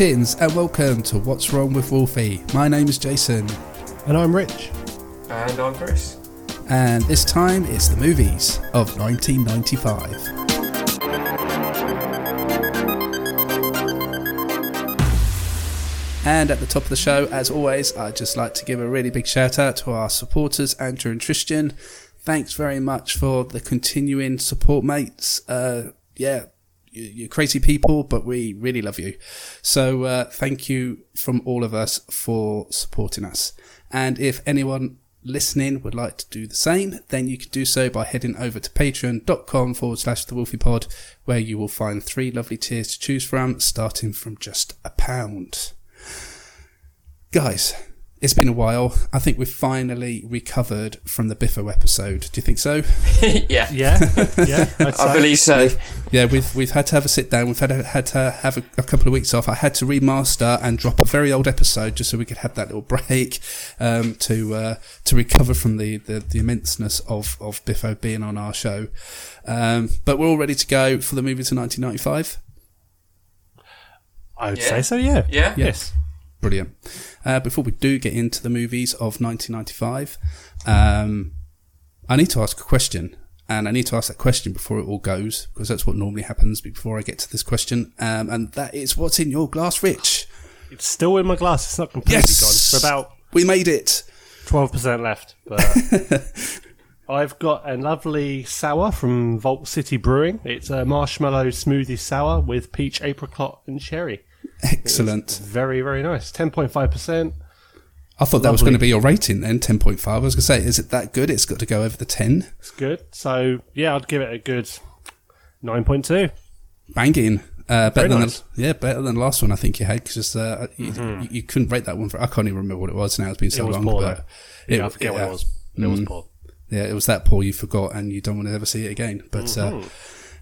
Greetings and welcome to What's Wrong with Wolfie. My name is Jason, And I'm Rich. And I'm Chris. and this time it's the movies of 1995. And at the top of the show, as always, I'd just like to give a really big shout out to our supporters, Andrew and Tristan. Thanks very much for the continuing support, mates. Uh, yeah, you- you're crazy people, but we really love you. So uh, thank you from all of us for supporting us. And if anyone listening would like to do the same, then you can do so by heading over to patreon.com forward slash the Wolfie Pod, where you will find three lovely tiers to choose from, starting from just a pound. Guys, it's been a while. I think we've finally recovered from the Biffo episode. Do you think so? yeah, Yeah, yeah. I'd I say. believe so. Yeah, we've we've had to have a sit down. We've had had to have a, a couple of weeks off. I had to remaster and drop a very old episode just so we could have that little break um, to uh, to recover from the, the, the immenseness of of Biffo being on our show. Um, but we're all ready to go for the movie to 1995. I would Yeah. say so. Yeah. Yeah. Yes. Brilliant. Uh, before we do get into the movies of 1995, um, I need to ask a question. And I need to ask that question before it all goes, because that's what normally happens before I get to this question. Um, and that is what's in your glass, Rich? It's still in my glass. It's not completely Yes! gone. We're about We made it. twelve percent left, but I've got a lovely sour from Vault City Brewing. It's a marshmallow smoothie sour with peach, apricot, and cherry. Excellent. Very, very nice. Ten point five percent. I thought that was going to be your rating then, 10.5. I was going to say, is it that good? It's got to go over the 10. It's good. So yeah, I'd give it a good nine point two. Banging. Uh, better Very than nice. the, yeah, better than the last one I think you had because uh, you, you, you couldn't rate that one for. I can't even remember what it was now. It's been so Mm-hmm. it was long. poor but though. Yeah, I forget what it was. It was poor. Yeah, it was that poor you forgot and you don't want to ever see it again. But Mm-hmm. uh,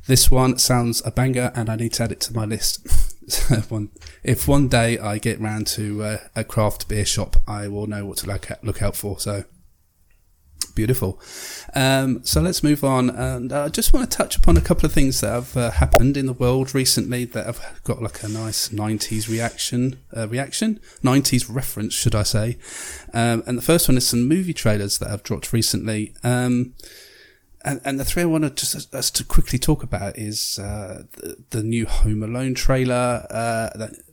this one sounds a banger and I need to add it to my list. One, if one day I get round to uh, a craft beer shop, I will know what to look, at, look out for. So beautiful. Um, so let's move on. And I just want to touch upon a couple of things that have uh, happened in the world recently that have got like a nice 90s reaction, uh, reaction, 90s reference, should I say. Um, and the first one is some movie trailers that have dropped recently. Um, and, and the three I want to just us to quickly talk about is uh, the, the new Home Alone trailer, uh, the,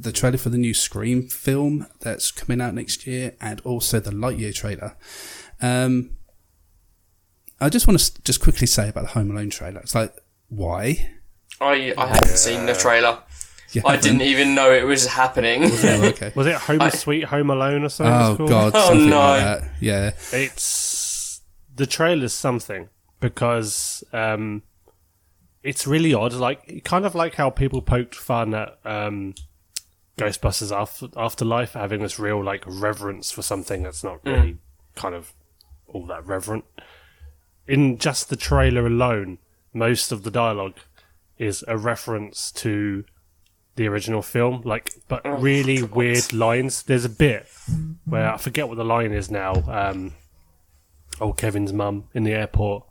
the trailer for the new Scream film that's coming out next year, and also the Lightyear trailer. Um, I just want to just quickly say about the Home Alone trailer. It's like, why? I I haven't seen the trailer. You I haven't? didn't even know it was happening. Oh, okay. Was it Home I- Sweet Home Alone or something? Oh it's called? God! Oh, something no. like that. Yeah. It's the trailer's something because um, it's really odd. Like kind of like how people poked fun at um, Ghostbusters After Afterlife having this real like reverence for something that's not really kind of all that reverent. In just the trailer alone, most of the dialogue is a reference to the original film, like but really weird lines. There's a bit where I forget what the line is now. Um, old Kevin's mum in the airport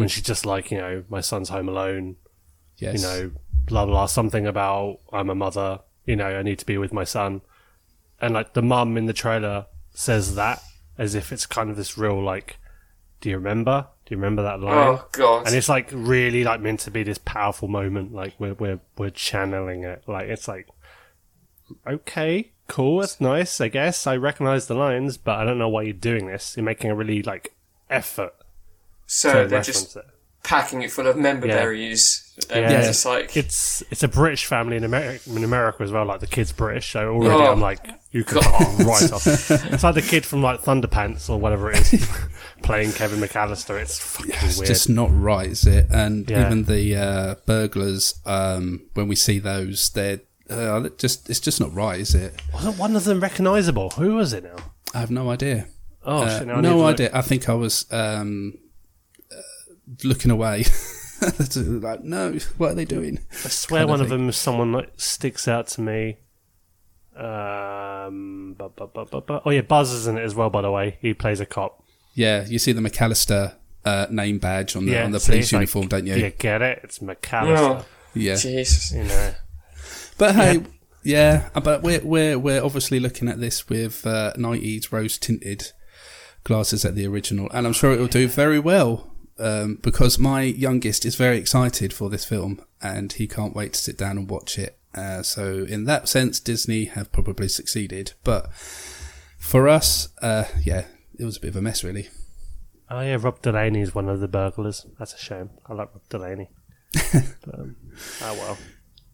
when she's just like, you know, my son's home alone. Yes. You know, blah blah. Something about I'm a mother. You know, I need to be with my son. And like the mum in the trailer says that as if it's kind of this real like, do you remember? Do you remember that line? oh god. and it's like really like meant to be this powerful moment like we're we're we're channeling it like it's like okay cool that's nice i guess i recognize the lines but i don't know why you're doing this you're making a really like effort so they're just it packing it full of member Yeah. berries. And Yeah. it's like it's it's a british family in america in america as well like the kid's british so already Oh, i'm like you can God. right off it's like the kid from like thunderpants or whatever it is playing kevin mcallister it's fucking weird. It's weird just not right, is it? And Yeah. even the uh, burglars, um, when we see those, they're uh, just it's just not right, is it? wasn't one of them recognizable who was it now I have no idea. oh Uh, shit, now I need no look. idea. I think I was um, looking away. like, no, what are they doing? I swear kind one of thing. them is someone that sticks out to me. Um, bu- bu- bu- bu- bu- oh yeah, Buzz is in it as well. By the way, he plays a cop. Yeah, you see the McAllister uh, name badge on the yeah, on the see, police it's like- uniform, don't you? You get it? It's McAllister. Yeah. Jesus. You know, But hey, Yeah, uh, but we're we're we're obviously looking at this with uh, 90s rose tinted glasses at the original, and I'm sure it will do very well um, because my youngest is very excited for this film, and he can't wait to sit down and watch it. Uh, so in that sense, Disney have probably succeeded, but for us, uh, yeah, it was a bit of a mess, really. Oh yeah, Rob Delaney is one of the burglars. That's a shame. I like Rob Delaney. but, um, oh well.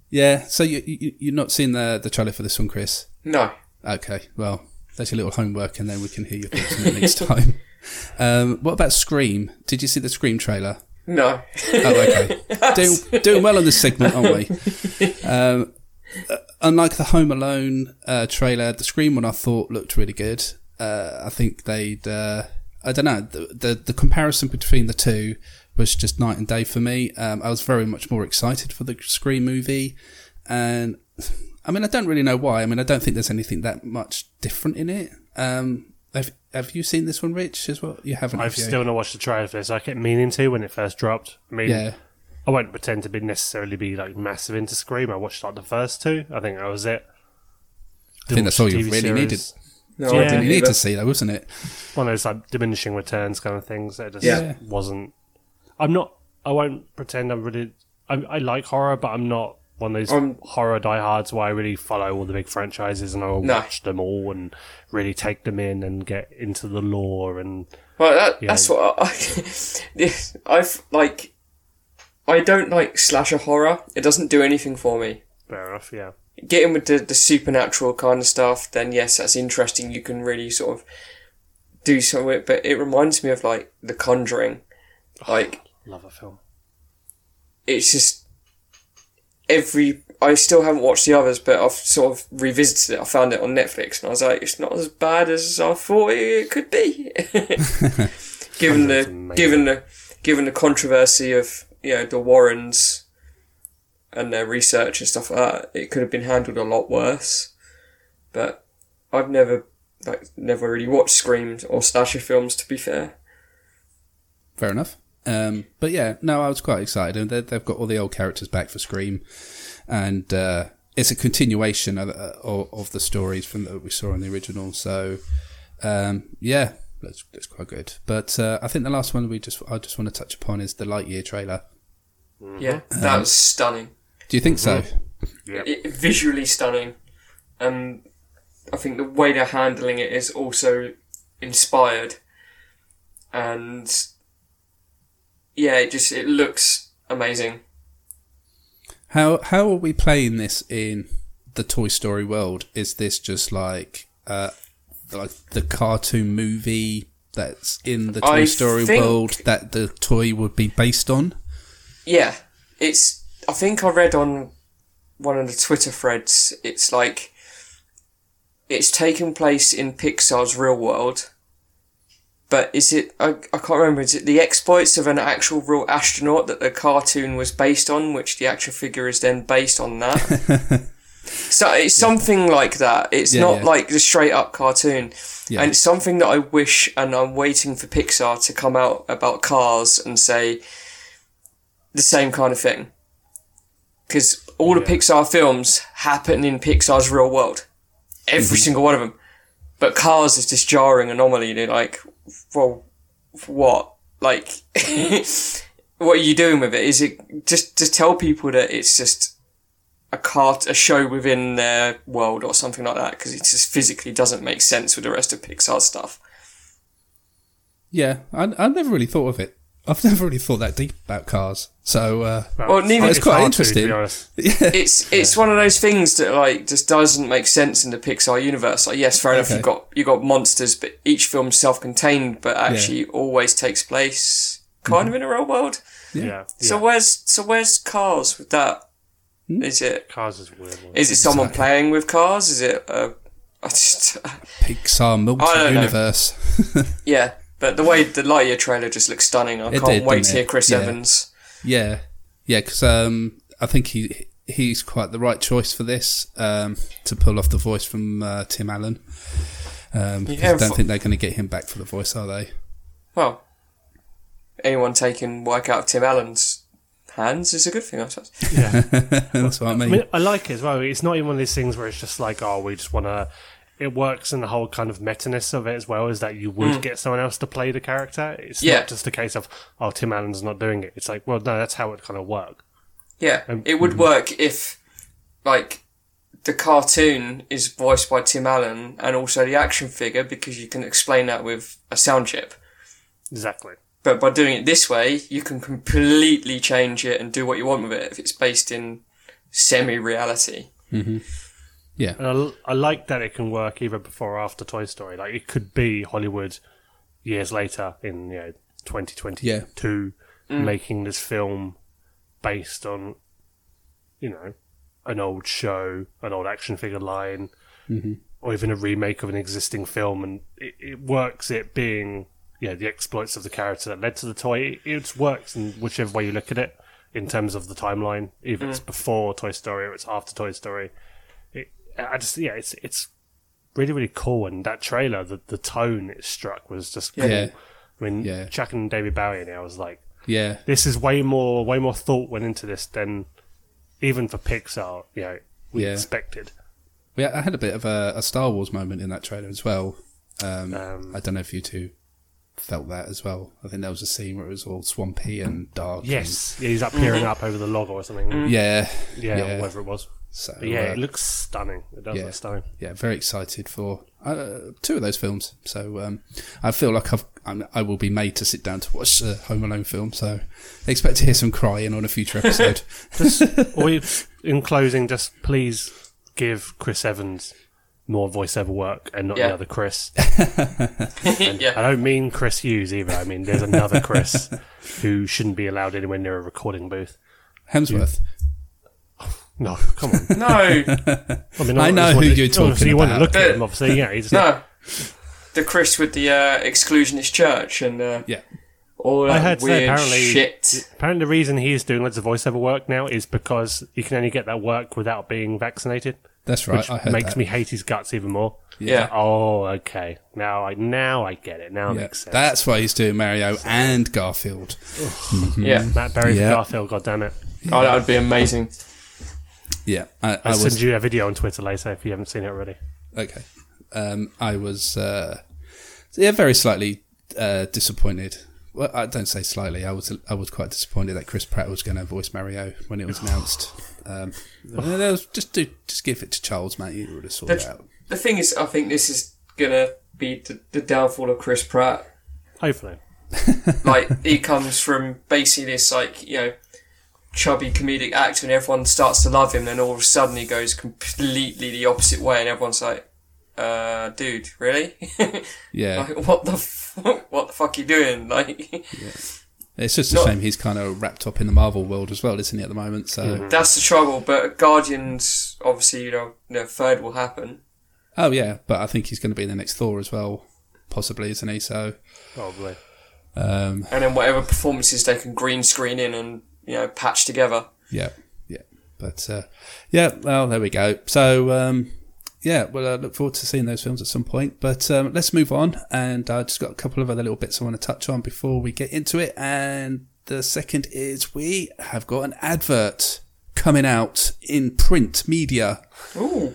Yeah, so you, you you're not seen the the trailer for this one, Chris? No. Okay, well, that's your little homework, and then we can hear your thoughts next time. Um, what about Scream? Did you see the Scream trailer? No. Oh, okay. doing, doing well on this segment, aren't we? Um, uh, unlike the Home Alone uh, trailer, the Scream one I thought looked really good. Uh, I think they'd, uh, I don't know, the, the, the comparison between the two was just night and day for me. Um, I was very much more excited for the Scream movie, and I mean, I don't really know why. I mean, I don't think there's anything that much different in it. Um, have Have you seen this one, Rich? As well, you haven't. I've have you? still not watched the trailer for this. I kept meaning to when it first dropped. I mean, yeah. I won't pretend to be necessarily be like massive into Scream. I watched like the first two. I think that was it. I think that's all you TV really series. needed. No, Yeah. I didn't need to see though, wasn't it? one of those like diminishing returns kind of things. That just Yeah. wasn't. I'm not. I won't pretend I'm really. I, I like horror, but I'm not one of those Um, horror diehards where I really follow all the big franchises and I'll No. watch them all and really take them in and get into the lore and Well, that, that's what I, this- I've like. I don't like slasher horror. It doesn't do anything for me. fair enough. Yeah, Getting with the, the supernatural kind of stuff, then yes, that's interesting. You can really sort of do some it, but it reminds me of like The Conjuring. Like love a film. it's just every. I still haven't watched the others, but I've sort of revisited it. I found it on Netflix, and I was like, it's not as bad as I thought it could be. given the amazing. given the given the controversy of you know the Warrens and their research and stuff like that, it could have been handled a lot worse. But I've never like never really watched Scream or slasher films. To be fair, Fair enough. Um, but yeah, no, I was quite excited, and they- they've got all the old characters back for Scream, and uh, it's a continuation of, uh, of, of the stories from that we saw in the original. So um, yeah, that's that's quite good. But uh, I think the last one we just I just want to touch upon is the Lightyear trailer. yeah, that was stunning. Do you think so? Yeah, it, visually stunning, and I think the way they're handling it is also inspired, and yeah, it just it looks amazing. How how are we playing this in the Toy Story world? Is this just like uh, like the cartoon movie that's in the Toy I Story think- world that the toy would be based on? Yeah, it's. I think I read on one of the Twitter threads. It's like it's taking place in Pixar's real world. But is it? I, I can't remember. Is it the exploits of an actual real astronaut that the cartoon was based on, which the action figure is then based on that? so it's something like that. It's Yeah, not yeah. like the straight up cartoon. Yeah. And it's something that I wish, and I'm waiting for Pixar to come out about Cars and say the same kind of thing. Because all the Pixar films happen in Pixar's real world. Every mm-hmm. single one of them. But Cars is this jarring anomaly. They're like, well, what? Like, what are you doing with it? Is it just, just tell people that it's just a cart, a show within their world or something like that? Because it just physically doesn't make sense with the rest of Pixar stuff. Yeah, I I never really thought of it. I've never really thought that deep about cars. So uh, Well, neither- It's quite hard to, interesting. To be honest. it's it's one of those things that like just doesn't make sense in the Pixar universe. Like yes, fair enough, Okay. you've got you got monsters, but each film's self-contained, but actually always takes place kind of in a real world. Yeah, yeah. So where's so where's Cars with that? Is it Cars is weird. One. is it someone playing with cars? Is it uh, I just Pixar I multi-universe. yeah. But the way the Lightyear trailer just looks stunning. I It can't did, wait didn't to hear? Chris Yeah. Evans. yeah, yeah, because um, I think he he's quite the right choice for this um, to pull off the voice from uh, Tim Allen. Um, 'cause Yeah, I don't fu- think they're going to get him back for the voice, are they? Well, anyone taking work out of Tim Allen's hands is a good thing, I suppose. Yeah. That's what I mean. I mean, I like it as well. It's not even one of these things where it's just like, oh, we just want to. It works in the whole kind of meta-ness of it as well, is that you would hmm. get someone else to play the character. It's Yeah. not just a case of, oh, Tim Allen's not doing it. It's like, well, no, that's how it kind of work. Yeah, Um, it would hmm. work if, like, the cartoon is voiced by Tim Allen and also the action figure because you can explain that with a sound chip. Exactly. But by doing it this way, you can completely change it and do what you want with it if it's based in semi-reality. Mm-hmm. Yeah, And I, l- I like that it can work either before or after Toy Story. Like, it could be Hollywood years later in, you know, 2022 mm. making this film based on, you know, an old show, an old action figure line, mm-hmm. or even a remake of an existing film. And it, it works it being, yeah, the exploits of the character that led to the toy. It, it works in whichever way you look at it in terms of the timeline. Either it's mm. before Toy Story or it's after Toy Story. It, I just, yeah, it's, it's really, really cool. And that trailer, the, the tone it struck was just cool. Yeah. I mean, Yeah. Chuck and David Bowie in it, I was like, yeah, this is way more way more thought went into this than even for Pixar, you know, we Yeah. expected. yeah. I had a bit of a, a Star Wars moment in that trailer as well. Um, Um, I don't know if you two felt that as well. I think there was a scene where it was all swampy and dark. and- Yes, yeah, he's up peering up over the log or something. yeah, Yeah, yeah. or whatever it was. So But yeah, uh, it looks stunning. It does yeah. look stunning. yeah, very excited for uh, two of those films. So um, I feel like I've, I'm, I will be made to sit down to watch a Home Alone film. So expect to hear some crying on a future episode. we, in closing, just please give Chris Evans more voiceover work and not Yeah. the other Chris. yeah. I don't mean Chris Hughes either. I mean there's another Chris who shouldn't be allowed anywhere near a recording booth. Hemsworth. No, come on. No, I mean, I know just who wanted- you're talking obviously you want to look at him, obviously. Yeah, he's no. The Chris with the uh, exclusionist church and uh, Yeah, all I heard say weird apparently shit. apparently the reason he is doing loads of voiceover work now is because you can only get that work without being vaccinated, that's right. which I heard makes that. me hate his guts even more. Yeah. Oh, okay. Now I now I get it. Now it Yeah, makes sense. that's why he's doing Mario and Garfield. Yeah. Matt Berry Yeah. for Garfield. God damn it! Oh, that would be amazing. Yeah, I, I I'll was send you a video on Twitter later if you haven't seen it already. okay. Um, I was uh, yeah very slightly uh, disappointed. Well, I don't say slightly. I was I was quite disappointed that Chris Pratt was going to voice Mario when it was announced. Um, was- just do just give it to Charles, mate. You would have sorted it The, out. the thing is, I think this is gonna be the, the downfall of Chris Pratt. Hopefully, Like he comes from basically this like you know chubby comedic actor, and everyone starts to love him. Then all of a sudden he goes completely the opposite way, and everyone's like, "Uh, dude, really? Yeah, like, what the f- what the fuck are you doing?" Like it's just a Not- shame he's kind of wrapped up in the Marvel world as well, isn't he? At the moment, so that's the trouble. But Guardians, obviously, you know, you know, third will happen. oh yeah, but I think he's going to be in the next Thor as well, possibly, isn't he? So probably. um, and then whatever performances they can green screen in and you know patch together. Yeah, yeah. But uh, yeah, well, there we go. So um, yeah, well, I look forward to seeing those films at some point. But um, let's move on, and I just got a couple of other little bits I want to touch on before we get into it. And the second is we have got an advert coming out in print media. Oh,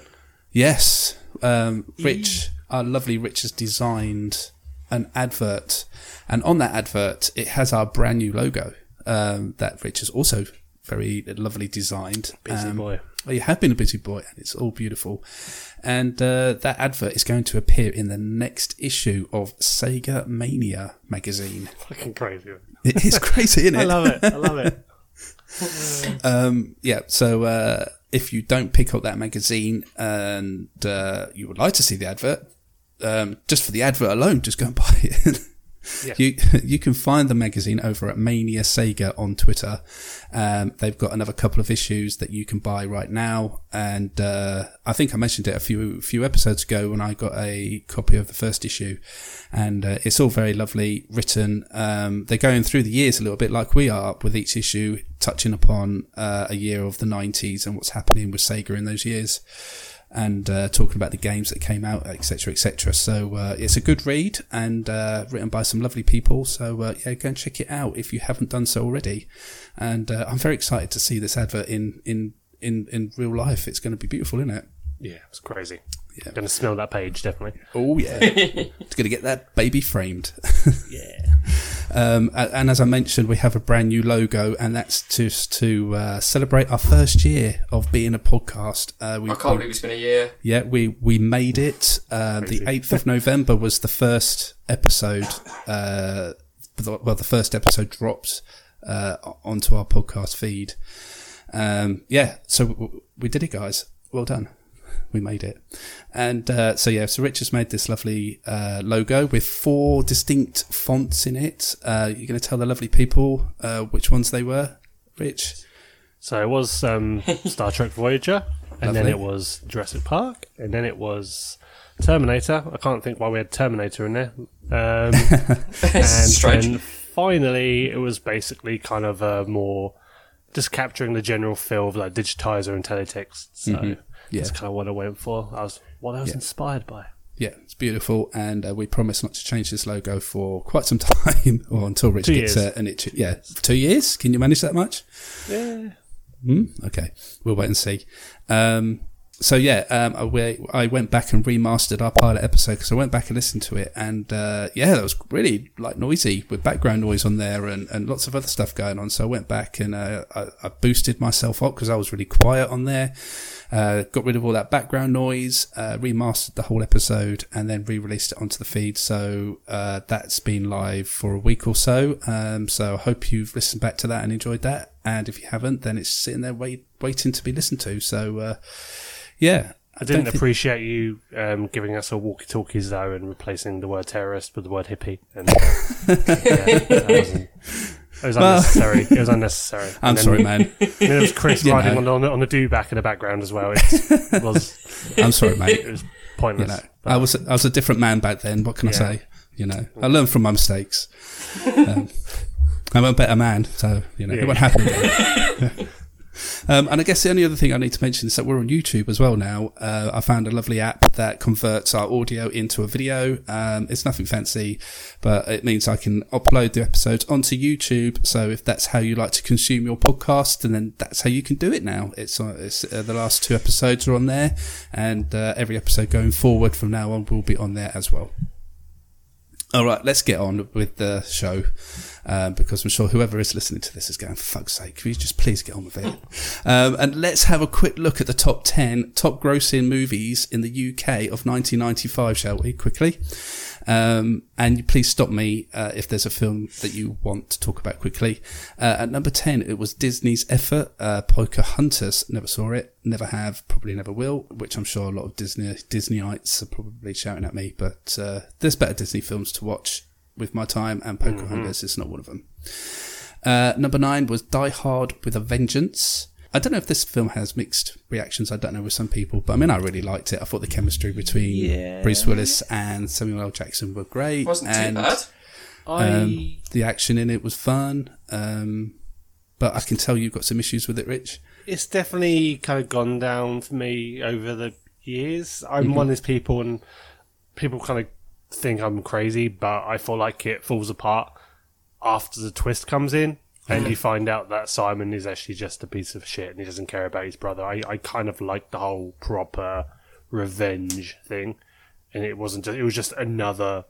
Yes, um, Rich, our lovely Rich has designed an advert, and on that advert, it has our brand new logo um, that Rich is also very lovely designed. Busy Um, boy. well, you have been a busy boy, and it's all beautiful. And uh, that advert is going to appear in the next issue of Sega Mania magazine. Fucking crazy. It is crazy, isn't it? I love it. I love it. Um, yeah, so uh, if you don't pick up that magazine and uh, you would like to see the advert, um, just for the advert alone, just go and buy it. You you can find the magazine over at Mania Sega on Twitter. Um, they've got another couple of issues that you can buy right now, and uh, I think I mentioned it a few few episodes ago when I got a copy of the first issue, and uh, it's all very lovely written. Um, they're going through the years a little bit like we are with each issue, touching upon uh, a year of the '90s and what's happening with Sega in those years. And uh, talking about the games that came out, etc., etc. So uh, it's a good read and uh, written by some lovely people. So uh, yeah, go and check it out if you haven't done so already. And uh, I'm very excited to see this advert in in in in real life. It's going to be beautiful, isn't it? Yeah, it's crazy. Yeah. Going to smell that page definitely. Oh yeah, it's going to get that baby framed. Yeah. Um, and as I mentioned, we have a brand new logo, and that's just to uh, celebrate our first year of being a podcast. Uh, we, I can't believe it's been a year. yeah, we we made it. Uh, the eighth of November was the first episode. Uh, the- well, the first episode dropped uh, onto our podcast feed. Um, yeah, so w- we did it, guys. Well done. We made it. And uh, so, yeah, so Rich has made this lovely uh, logo with four distinct fonts in it. Uh, you're going to tell the lovely people uh, which ones they were, Rich? So it was um, Star Trek Voyager, and then it was Jurassic Park, and then it was Terminator. I can't think why we had Terminator in there. Um, and strange. then finally, it was basically kind of a more just capturing the general feel of like digitizer and teletext. So Mm-hmm. Yeah. that's kind of what I went for. I was what I was Yeah. inspired by. Yeah, it's beautiful, and uh, we promise not to change this logo for quite some time, or until Rich Two gets years. uh, an itch. Yeah, two years. Can you manage that much? Yeah. Hmm? Okay, we'll wait and see. Um, so yeah, um, I, we- I went back and remastered our pilot episode because I went back and listened to it, and uh, yeah, that was really like noisy with background noise on there and, and lots of other stuff going on. So I went back and uh, I, I boosted myself up because I was really quiet on there. Uh, got rid of all that background noise, uh, remastered the whole episode, and then re-released it onto the feed. So uh, that's been live for a week or so. Um, so I hope you've listened back to that and enjoyed that. And if you haven't, then it's sitting there wait, waiting to be listened to. So uh, yeah, I didn't appreciate you um, giving us all walkie-talkies though, and replacing the word terrorist with the word hippie. And, uh, yeah. It was unnecessary. it was unnecessary. I'm sorry, man. There was Chris You riding know. on, the, on the do back in the background as well. It was I'm sorry, mate. it was You pointless. know, I was I was a different man back then. What can I say? You know, I learned from my mistakes. Um, I'm a better man, so you know Yeah. it won't happen. Um, and I guess the only other thing I need to mention is that we're on YouTube as well now. Uh, I found a lovely app that converts our audio into a video. Um, it's nothing fancy, but it means I can upload the episodes onto YouTube. So if that's how you like to consume your podcast, and then that's how you can do it now. It's, uh, it's uh, the last two episodes are on there, and uh, every episode going forward from now on will be on there as well. All right, let's get on with the show um, because I'm sure whoever is listening to this is going, for fuck's sake, can you just please get on with it? um, and let's have a quick look at the top 10 top grossing movies in the UK of 1995, shall we, quickly? Um, and please stop me uh, if there's a film that you want to talk about quickly. Uh, at number 10, it was Disney's effort, uh, Pocahontas. Never saw it, never have, probably never will, which I'm sure a lot of Disney Disneyites are probably shouting at me. But uh, there's better Disney films to watch with my time, and Pocahontas is not one of them. Uh, number nine was Die Hard with a Vengeance. I don't know if this film has mixed reactions. I don't know with some people, but I mean, I really liked it. I thought the chemistry between Yeah. Bruce Willis and Samuel L. Jackson were great. Wasn't too and bad. I um, the action in it was fun. Um, but I can tell you've got some issues with it, Rich. it's definitely kind of gone down for me over the years. I'm Mm-hmm. one of these people, and people kind of think I'm crazy, but I feel like it falls apart after the twist comes in, and you find out that Simon is actually just a piece of shit and he doesn't care about his brother. I, I kind of like the whole proper revenge thing, and it wasn't. Just, it was just another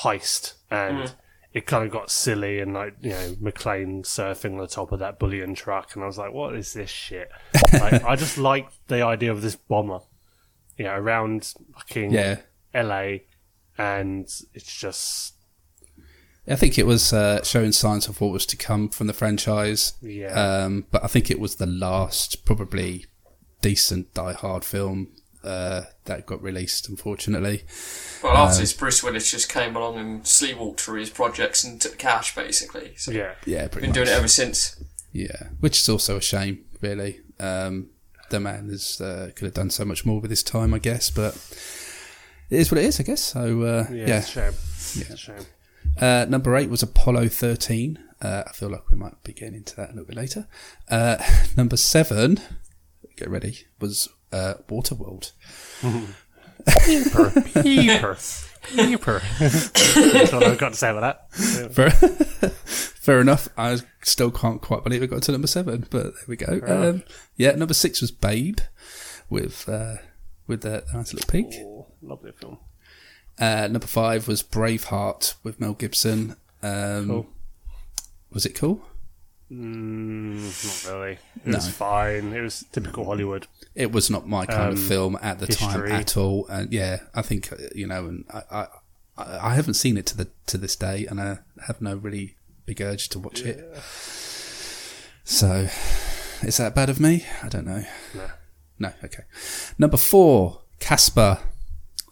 heist, and mm. it kind of got silly and like you know McClane surfing on the top of that bullion truck, and I was like, what is this shit? like, I just like the idea of this bomber, you know, around fucking Yeah. LA, and it's just I think it was uh, showing signs of what was to come from the franchise. Yeah. Um, but I think it was the last, probably decent Die Hard film uh, that got released, unfortunately. Well, uh, after this, Bruce Willis just came along and sleepwalked through his projects and took cash, basically. So yeah. Yeah, pretty been doing it ever since. Yeah, which is also a shame, really. Um, the man is uh, could have done so much more with his time, I guess, but it is what it is, I guess. So uh, Yeah, yeah, It's a shame. It's a shame. Uh, number eight was Apollo 13. Uh, I feel like we might be getting into that a little bit later. Uh, number seven, get ready, was uh, Waterworld. Peeper, peeper, peeper. That's all I've got to say about that. Fair, fair enough. I still can't quite believe it got to number seven, but there we go. Um, yeah, number six was Babe with uh, with the nice little pig. Lovely film. Uh, number five was Braveheart with Mel Gibson. Um, Cool. Was it cool? Mm, not really. It No. was fine. It was typical Hollywood. It was not my kind of Um, film at the time at all. And yeah, I think uh, you know, and I, I, I haven't seen it to the to this day, and I have no really big urge to watch it. So, is that bad of me? I don't know. No. No, okay. Number four, Casper.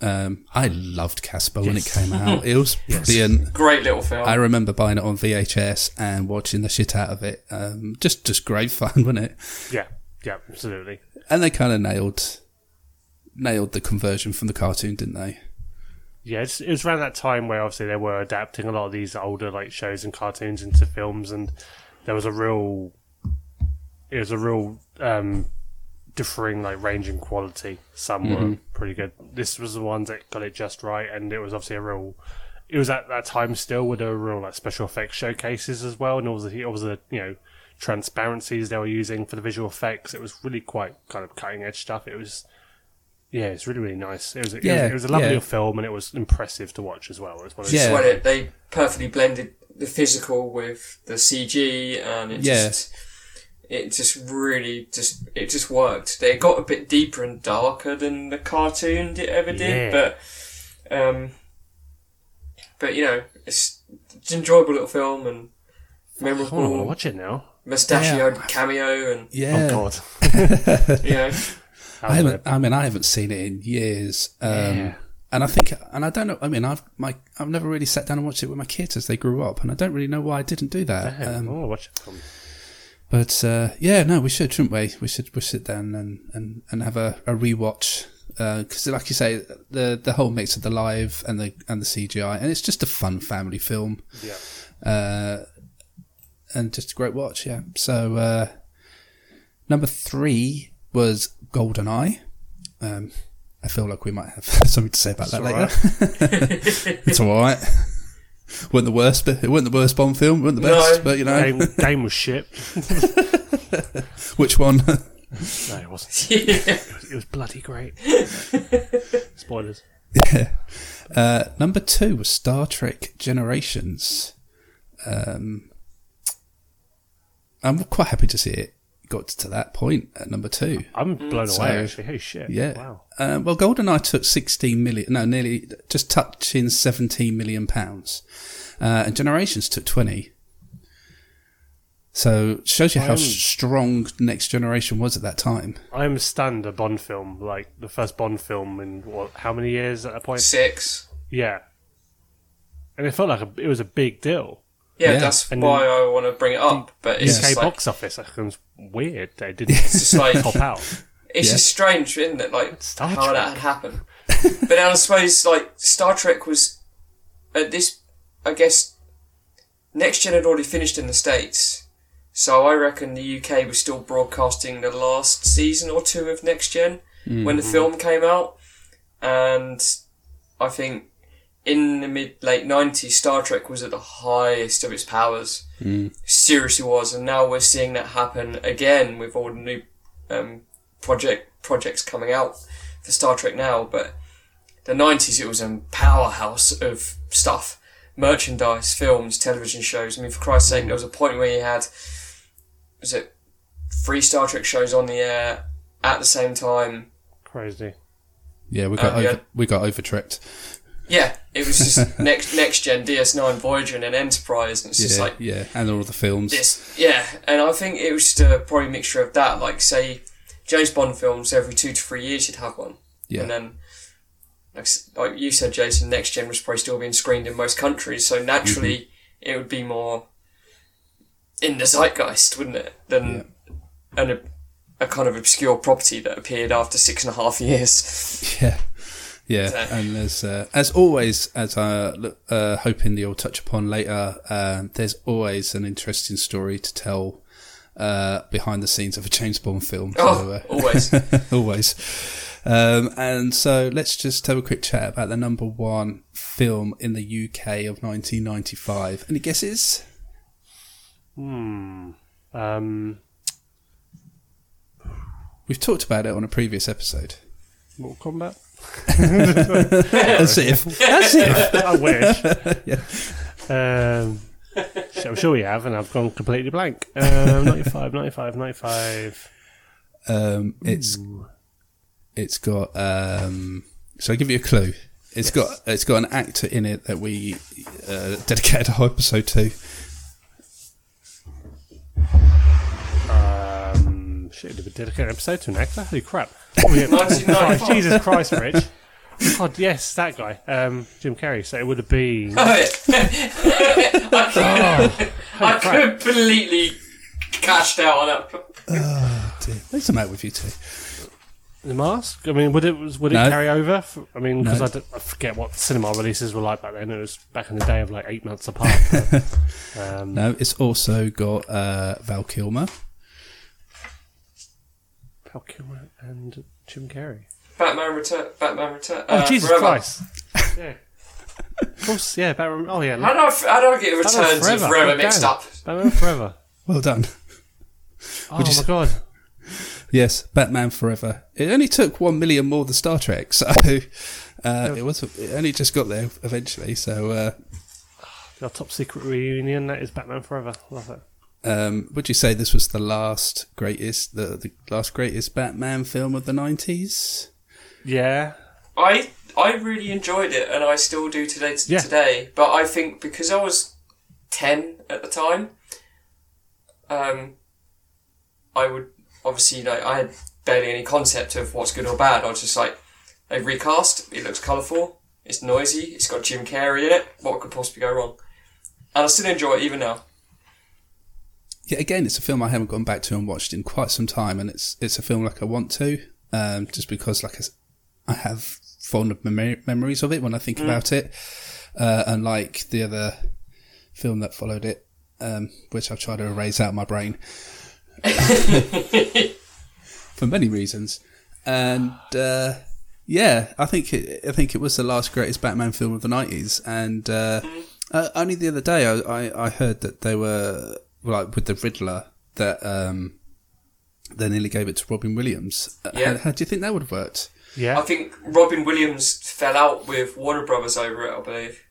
Um, I loved Casper when it came out. It was brilliant. Great little film. I remember buying it on VHS and watching the shit out of it. Um, just, just great fun, wasn't it? Yeah, yeah, absolutely. And they kind of nailed, nailed the conversion from the cartoon, didn't they? Yeah, it's, it was around that time where obviously they were adapting a lot of these older like shows and cartoons into films, and there was a real, it was a real um, differing like range in quality. Some were mm-hmm. pretty good. This was the ones that got it just right, and it was obviously a real. It was at that time still with a real like special effects showcases as well, and all the all the you know transparencies they were using for the visual effects. It was really quite kind of cutting edge stuff. It was. Yeah, it's really really nice. It was, it Yeah, was, it was a lovely yeah. film, and it was impressive to watch as well. As well as Yeah. When it, they perfectly blended the physical with the CG, and it Yeah. just it just really just it just worked. They got a bit deeper and darker than the cartoon did, ever did, Yeah. but um, but you know it's, it's an enjoyable little film and I want to memorable watch it now. mustachioed cameo and Yeah. Oh God, you know I haven't. I mean, I haven't seen it in years. Um, Yeah. And I think, and I don't know. I mean, I've my I've never really sat down and watched it with my kids as they grew up, and I don't really know why I didn't do that. I Um, want to watch it. But uh, yeah, no, we should, shouldn't we? We should we sit down and and, and have a, a rewatch because, like you say, the the whole mix of the live and the and the CGI, and it's just a fun family film. yeah, uh, and just a great watch. Yeah. So uh, number three was Goldeneye. Um, I feel like we might have something to say about that later. it's all right. wasn't the worst, but it wasn't the worst Bond film. wasn't the best, No. but you know game, game was shit. which one? No, it wasn't. yeah. It was, it was bloody great. Spoilers. yeah. Uh, number two was Star Trek Generations. Um, I'm quite happy to see it got to that point at number two. I'm blown So- away. Actually, oh shit! Yeah. Wow. Uh, well, GoldenEye took 16 million, no, nearly just touching 17 million pounds. Uh, and Generations took 20. So shows you how I'm- strong Next Generation was at that time. I understand. A Bond film, like the first Bond film in what? How many years at that point? six. Yeah. And it felt like a, it was a big deal. Yeah, Yeah. that's And why I want to bring it up. But it's UK just like, box office. That was weird. They didn't it's just like top out. It's Yeah. just strange, isn't it? Like Star how that Trek. had happened. but then I suppose like Star Trek was at this. I guess Next Gen had already finished in the states, so I reckon the UK was still broadcasting the last season or two of Next Gen mm. when the mm-hmm. film came out, and I think in the mid late nineties, Star Trek was at the highest of its powers. Seriously was, and now we're seeing that happen again with all the new um, project projects coming out for Star Trek now. But the nineties, it was a powerhouse of stuff, merchandise, films, television shows. I mean, for Christ's sake, there was a point where you had was it three Star Trek shows on the air at the same time. Crazy. Yeah, we got Uh, yeah. over, we got overtricked. Yeah, it was just next next gen DS9 Voyager and then Enterprise, and it's just like yeah, and all the films. this. Yeah, and I think it was just a probably mixture of that. Like say, James Bond films every two to three years you'd have one, Yeah, and then like, like you said, Jason, next gen was probably still being screened in most countries, so naturally Mm-hmm. it would be more in the zeitgeist, wouldn't it? Than an a, a kind of obscure property that appeared after six and a half years. yeah, yeah. So- And there's uh, as always, as I look, uh, hoping you'll touch upon later, um, there's always an interesting story to tell uh, behind the scenes of a James Bond film. Oh, So, uh, always. always. Um, and so let's just have a quick chat about the number one film in the UK of 1995. Any guesses? Hmm. Um, We've talked about it on a previous episode. Mortal Kombat. As if. As if. I wish. Um, I'm sure we have, and I've gone completely blank. Um, 95, 95, 95. Um, it's it's got. Um, so I give you a clue. It's got it's got an actor in it that we uh, dedicated a whole episode to. Um, shit, did we dedicate an episode to an actor? Holy crap. Oh, yeah. 1995. Oh, Jesus Christ, Rich. God, yes, that guy. Um, Jim Carrey. So it would have been. I, I crap. completely cashed out on that. Oh, dear. What's the matter with you two? The Mask? I mean, would it would it No. carry over? F- I mean, because No. I, don't- I forget what cinema releases were like back then. It was back in the day of like eight months apart. but, um, No, it's also got uh, Val Kilmer. Val Kilmer and Jim Carrey. Batman Return. Batman Return. Oh, uh, Jesus Forever. Christ! yeah, of course. Yeah, Batman. Oh yeah, How do I, f- how do I get Batman Returns and Forever God mixed damn. up? Batman Forever. Well done. Oh you my s- god. Yes, Batman Forever. It only took one million more than Star Trek, so uh, it was. It only just got there eventually. So, uh, Our top secret reunion. That is Batman Forever. Love it. Um, would you say this was the last greatest, the, the last greatest Batman film of the nineties? Yeah. I I really enjoyed it, and I still do today. Yeah. Today, but I think because I was ten at the time, um, I would obviously like I had barely any concept of what's good or bad. I was just like, they recast. It looks colourful. It's noisy. It's got Jim Carrey in it. What could possibly go wrong? And I still enjoy it even now. Yeah, again, it's a film I haven't gone back to and watched in quite some time, and it's it's a film like I want to, um, just because like I, I have fond mem- memories of it when I think about it, uh, unlike the other film that followed it, um, which I've tried to erase out of my brain for many reasons, and uh, yeah, I think it, I think it was the last greatest Batman film of the nineties, and uh, uh, only the other day I, I, I heard that they were like with the Riddler that um, they nearly gave it to Robin Williams. Uh, Yeah. How, how do you think that would have worked? Yeah. I think Robin Williams fell out with Warner Brothers over it. I believe.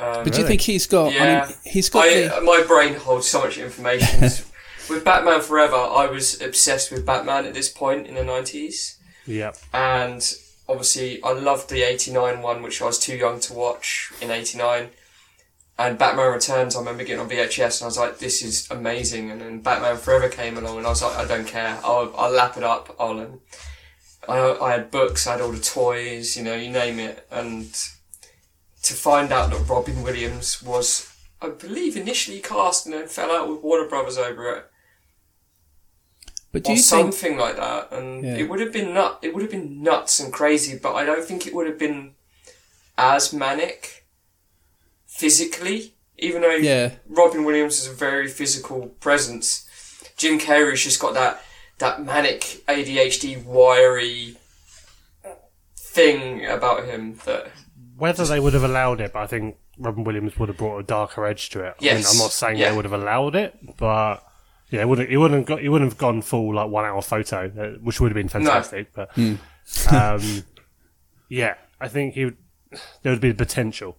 Um, But do you think he's got? Yeah. I mean, he's got. I, the, my brain holds so much information. with Batman Forever, I was obsessed with Batman at this point in the nineties, yeah. and obviously I loved the '89 one, which I was too young to watch in '89. And Batman Returns, I remember getting on VHS, and I was like, "This is amazing." And then Batman Forever came along, and I was like, "I don't care. I'll, I'll lap it up. I'll." Um, I, I had books, I had all the toys, you know, you name it, and to find out that Robin Williams was, I believe, initially cast and then fell out with Warner Brothers over it, but do or you think? something like that, and Yeah. it would have been nut. It would have been nuts and crazy, but I don't think it would have been as manic physically. Even though Yeah. Robin Williams is a very physical presence, Jim Carrey's just got that that manic ADHD wiry thing about him that Whether they would have allowed it, but I think Robin Williams would have brought a darker edge to it. I mean, Yes. I'm not saying Yeah. they would have allowed it, but yeah, it wouldn't. It wouldn't have got. It wouldn't have gone full like one hour photo, uh, which would have been fantastic. But um, yeah, I think he would, there would be the potential.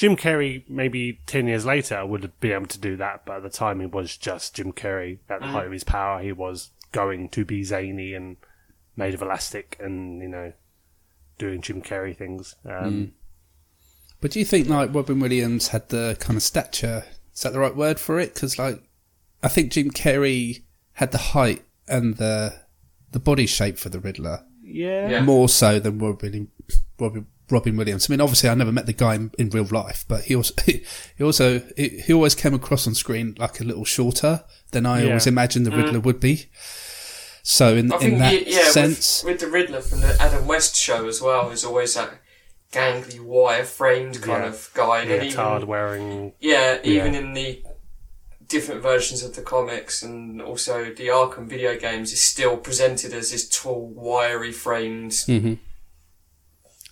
Jim Carrey, maybe ten years later, would be able to do that, but at the time, he was just Jim Carrey. At the height of his power, he was going to be zany and made of elastic, and you know, doing Jim Carrey things. Um, But do you think like Robin Williams had the kind of stature? Is that the right word for it? Because like, I think Jim Carrey had the height and the the body shape for the Riddler Yeah. Yeah. more so than Robin Robin Robin Williams. I mean, obviously, I never met the guy in, in real life, but he also he also he, he always came across on screen like a little shorter than I Yeah. always imagined the Riddler would be. So in I in that y- yeah, sense, with, with the Riddler from the Adam West show as well, is always that gangly wire framed kind Yeah. of guy. And Yeah, even- tard wearing. Yeah, even in the different versions of the comics and also the Arkham video games is still presented as this tall, wiry framed hmm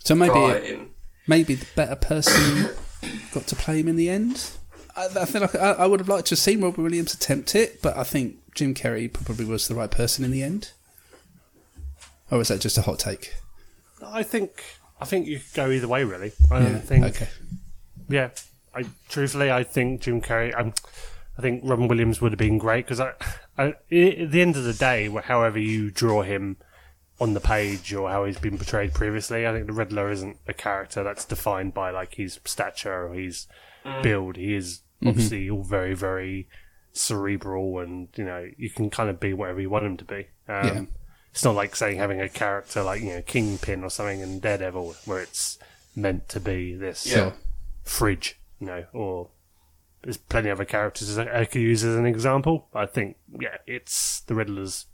So maybe guy. Maybe the better person got to play him in the end. I, I feel like I, I would have liked to have seen Robin Williams attempt it, but I think Jim Carrey probably was the right person in the end. Or is that just a hot take? I think I think you could go either way. Really, I Yeah. think. Okay. Yeah, I truthfully, I think Jim Carrey. Um, I think Robin Williams would have been great because I, I, i- at the end of the day, however you draw him on the page or how he's been portrayed previously, I think the Riddler isn't a character that's defined by like his stature or his build. He is obviously all very, very cerebral, and you know you can kind of be whatever you want him to be. Um, Yeah. It's not like saying having a character like you know Kingpin or something in Daredevil where it's meant to be this Yeah. fridge, you know, or there's plenty of other characters that I could use as an example. I think, yeah, it's the Riddler's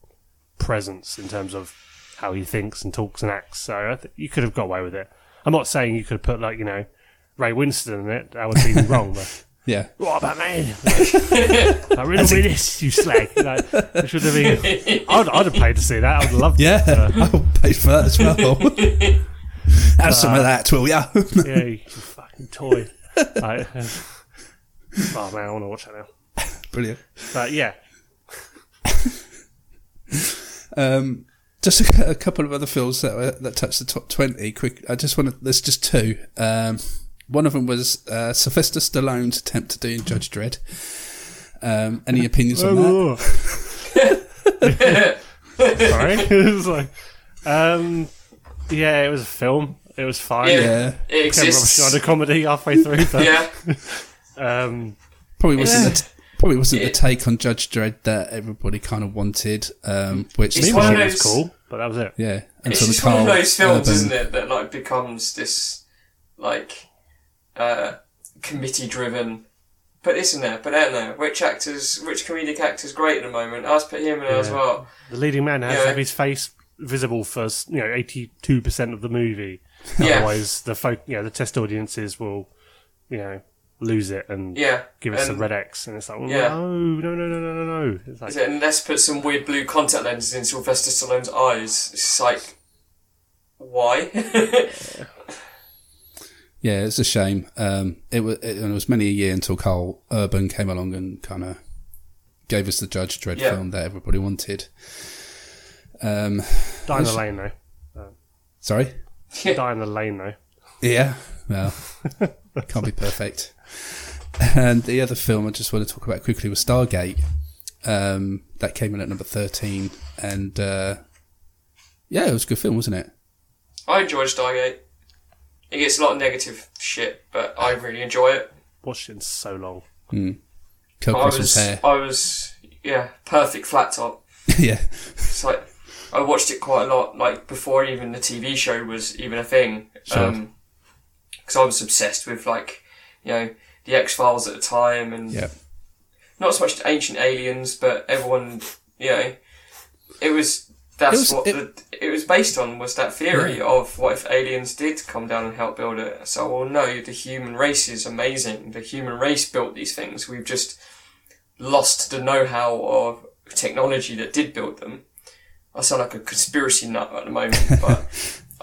presence in terms of how he thinks and talks and acts. So I think you could have got away with it. I'm not saying you could have put like you know Ray Winstone in it. That would be wrong. But Yeah. what about me? Like, like, riddle me this, you slag. Like, it should have been. I'd, I'd have paid to see that. I'd have loved. Yeah. it. Uh, I'll pay for that as well. Have some of that, will ya? yeah, you fucking toy. Like, uh, oh man, I want to watch that now. Brilliant. But yeah, Um, just a, a couple of other films that were, that touched the top twenty. Quick, I just want to. There's just two. Um, one of them was uh, Sylvester Stallone's attempt to do Judge Dredd. Um, any opinions on that? Sorry, it was like, um, yeah, it was a film. It was fine. Yeah. Yeah, It Became Rob exists. Schneider comedy halfway through. But, Yeah. um, probably wasn't. Yeah. The probably wasn't the take on Judge Dredd that everybody kind of wanted. Um, which It's Mean one of Machine was those- cool, but that was it. yeah, It's until just the one of those films, Urban- isn't it, that like becomes this like uh, committee driven. Put this in there, put that in there. Which actors, which comedic actors great at the moment? I'll put him in there as well. The leading man has Yeah. to have his face visible for you know eighty two percent of the movie. Yeah. Otherwise, the folk, you know, the test audiences will, you know, lose it and Yeah. give us a red X, and it's like, Yeah. no, no, no, no, no, no, no. It's like, Is it, and let's put some weird blue contact lenses in Sylvester Stallone's eyes. It's just like, why? Yeah, it's a shame. Um, it was it, it was many a year until Karl Urban came along and kind of gave us the Judge Dredd Yeah. film that everybody wanted. Um, die in the lane though. sorry. Die in the lane though. Yeah, well, can't be perfect. And the other film I just want to talk about quickly was Stargate. Um, that came in at number thirteen, and uh, yeah, it was a good film, wasn't it? I enjoyed Stargate. It gets a lot of negative shit, but I really enjoy it. Watched it in so long. Kirk I was, hair. I was, yeah, perfect flat top. yeah, It's like I watched it quite a lot, like before even the TV show was even a thing. Sure. because I was obsessed with like, you know, the X Files at the time, and yeah, not so much Ancient Aliens, but everyone, you know, it was. That's It was- what it- the, it was based on was that theory of what if aliens did come down and help build it. So, well, no, the human race is amazing. The human race built these things. We've just lost the know-how of technology that did build them. I sound like a conspiracy nut at the moment, but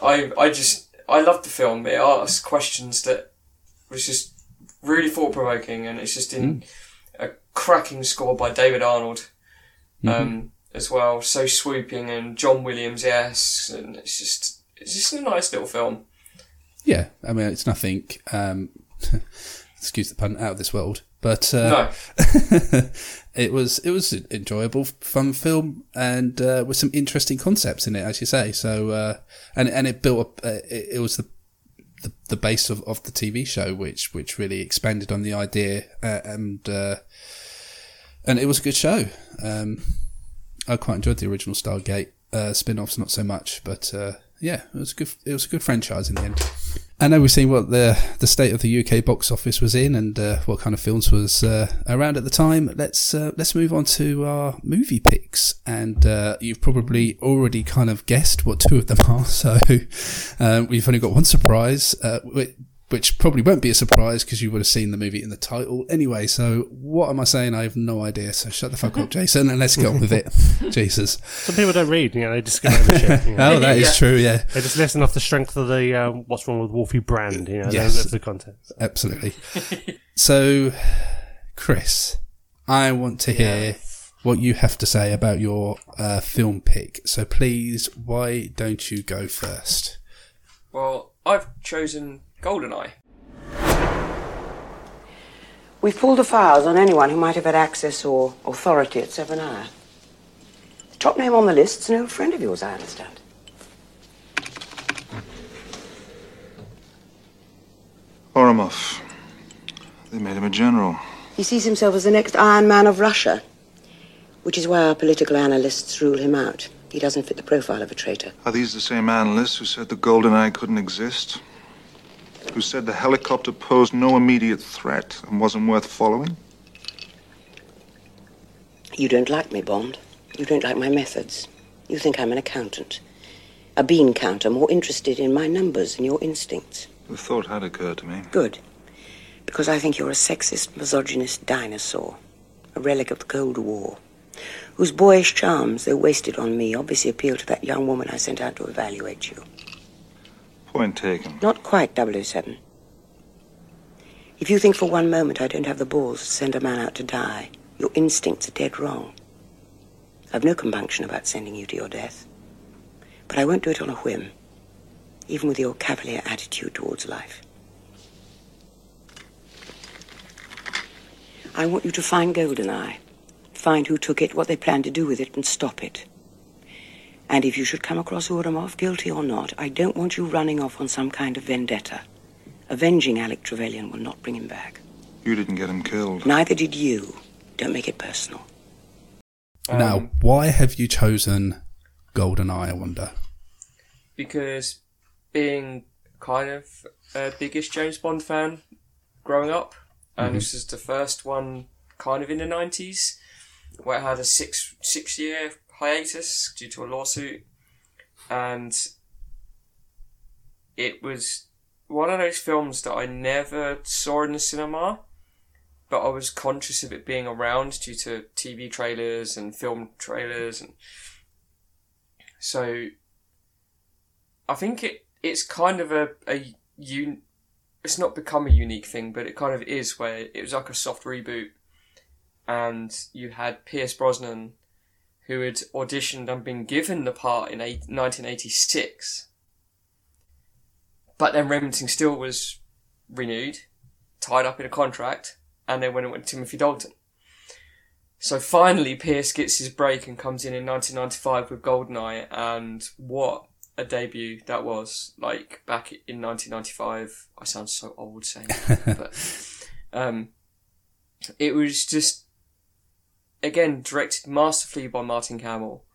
I I just I loved the film. It asked questions that was just really thought provoking, and it's just in a cracking score by David Arnold um, as well. So swooping, and John Williams, yes, and it's just it's just a nice little film. yeah. I mean, it's nothing. Um, excuse the pun, out of this world, but uh, No, it was it was an enjoyable, fun film, and uh, with some interesting concepts in it, as you say. So, uh, and and it built up. Uh, it, it was the, the the base of, of the TV show, which which really expanded on the idea, uh, and uh, and it was a good show. Um, I quite enjoyed the original Stargate uh, spin-offs, not so much, but uh, yeah, it was a good. It was a good franchise in the end. I know we've seen what the the state of the UK box office was in and uh, what kind of films was uh, around at the time. Let's uh, let's move on to our movie picks, and uh, you've probably already kind of guessed what two of them are. So uh, we've only got one surprise. We- which probably won't be a surprise because you would have seen the movie in the title anyway. So what am I saying? I have no idea. So shut the fuck up, Jason, and let's get on with it. Jesus. Some people don't read, you know, they just skim over shit. You know. Oh, that is Yeah. true. Yeah, They just listen off the strength of the um, what's wrong with Wolfie brand, you know, Yes. that's the content. absolutely. so, Chris, I want to hear what you have to say about your uh, film pick. So please, why don't you go first? Well, I've chosen Goldeneye. We've pulled the files on anyone who might have had access or authority at Severnaya. The top name on the list's an old friend of yours, I understand. Ourumov. They made him a general. He sees himself as the next Iron Man of Russia, which is why our political analysts rule him out. He doesn't fit the profile of a traitor. Are these the same analysts who said the Golden Eye couldn't exist? Who said the helicopter posed no immediate threat and wasn't worth following? You don't like me, Bond. You don't like my methods. You think I'm an accountant. A bean counter more interested in my numbers than your instincts. The thought had occurred to me. Good. Because I think you're a sexist, misogynist dinosaur. A relic of the Cold War. Whose boyish charms, though wasted on me, obviously appeal to that young woman I sent out to evaluate you. Point taken. Not quite 007. If you think for one moment I don't have the balls to send a man out to die, your instincts are dead wrong. I've no compunction about sending you to your death. But I won't do it on a whim, even with your cavalier attitude towards life. I want you to find Goldeneye, find who took it, what they plan to do with it, and stop it. And if you should come across Ourumov, guilty or not, I don't want you running off on some kind of vendetta. Avenging Alec Trevelyan will not bring him back. You didn't get him killed. Neither did you. Don't make it personal. now, um, why have you chosen GoldenEye? I wonder. because being kind of a biggest James Bond fan growing up, and mm-hmm. this is the first one kind of in the nineties where it had a six six year hiatus due to a lawsuit, and it was one of those films that I never saw in the cinema, but I was conscious of it being around due to TV trailers and film trailers, and so I think it it's kind of a a un, it's not become a unique thing, but it kind of is where it was like a soft reboot, and you had Pierce Brosnan, who had auditioned and been given the part in 1986, but then Remington Steele was renewed, tied up in a contract, and then went to Timothy Dalton. So finally, Pierce gets his break and comes in in 1995 with Goldeneye, and what a debut that was! Like back in 1995, I sound so old saying, that, but um, it was just again directed masterfully by Martin Campbell,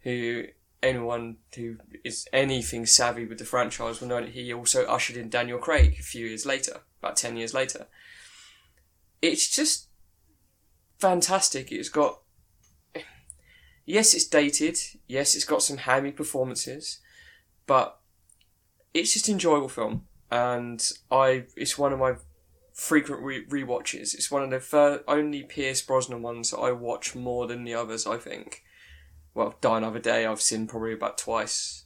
who anyone who is anything savvy with the franchise will know that he also ushered in Daniel Craig a few years later, about ten years later. It's just fantastic. It's got yes, it's dated. Yes, it's got some hammy performances, but it's just enjoyable film, and I it's one of my frequent re- rewatches. It's one of the fir- only Pierce Brosnan ones that I watch more than the others. I think. Well, Die Another Day I've seen probably about twice.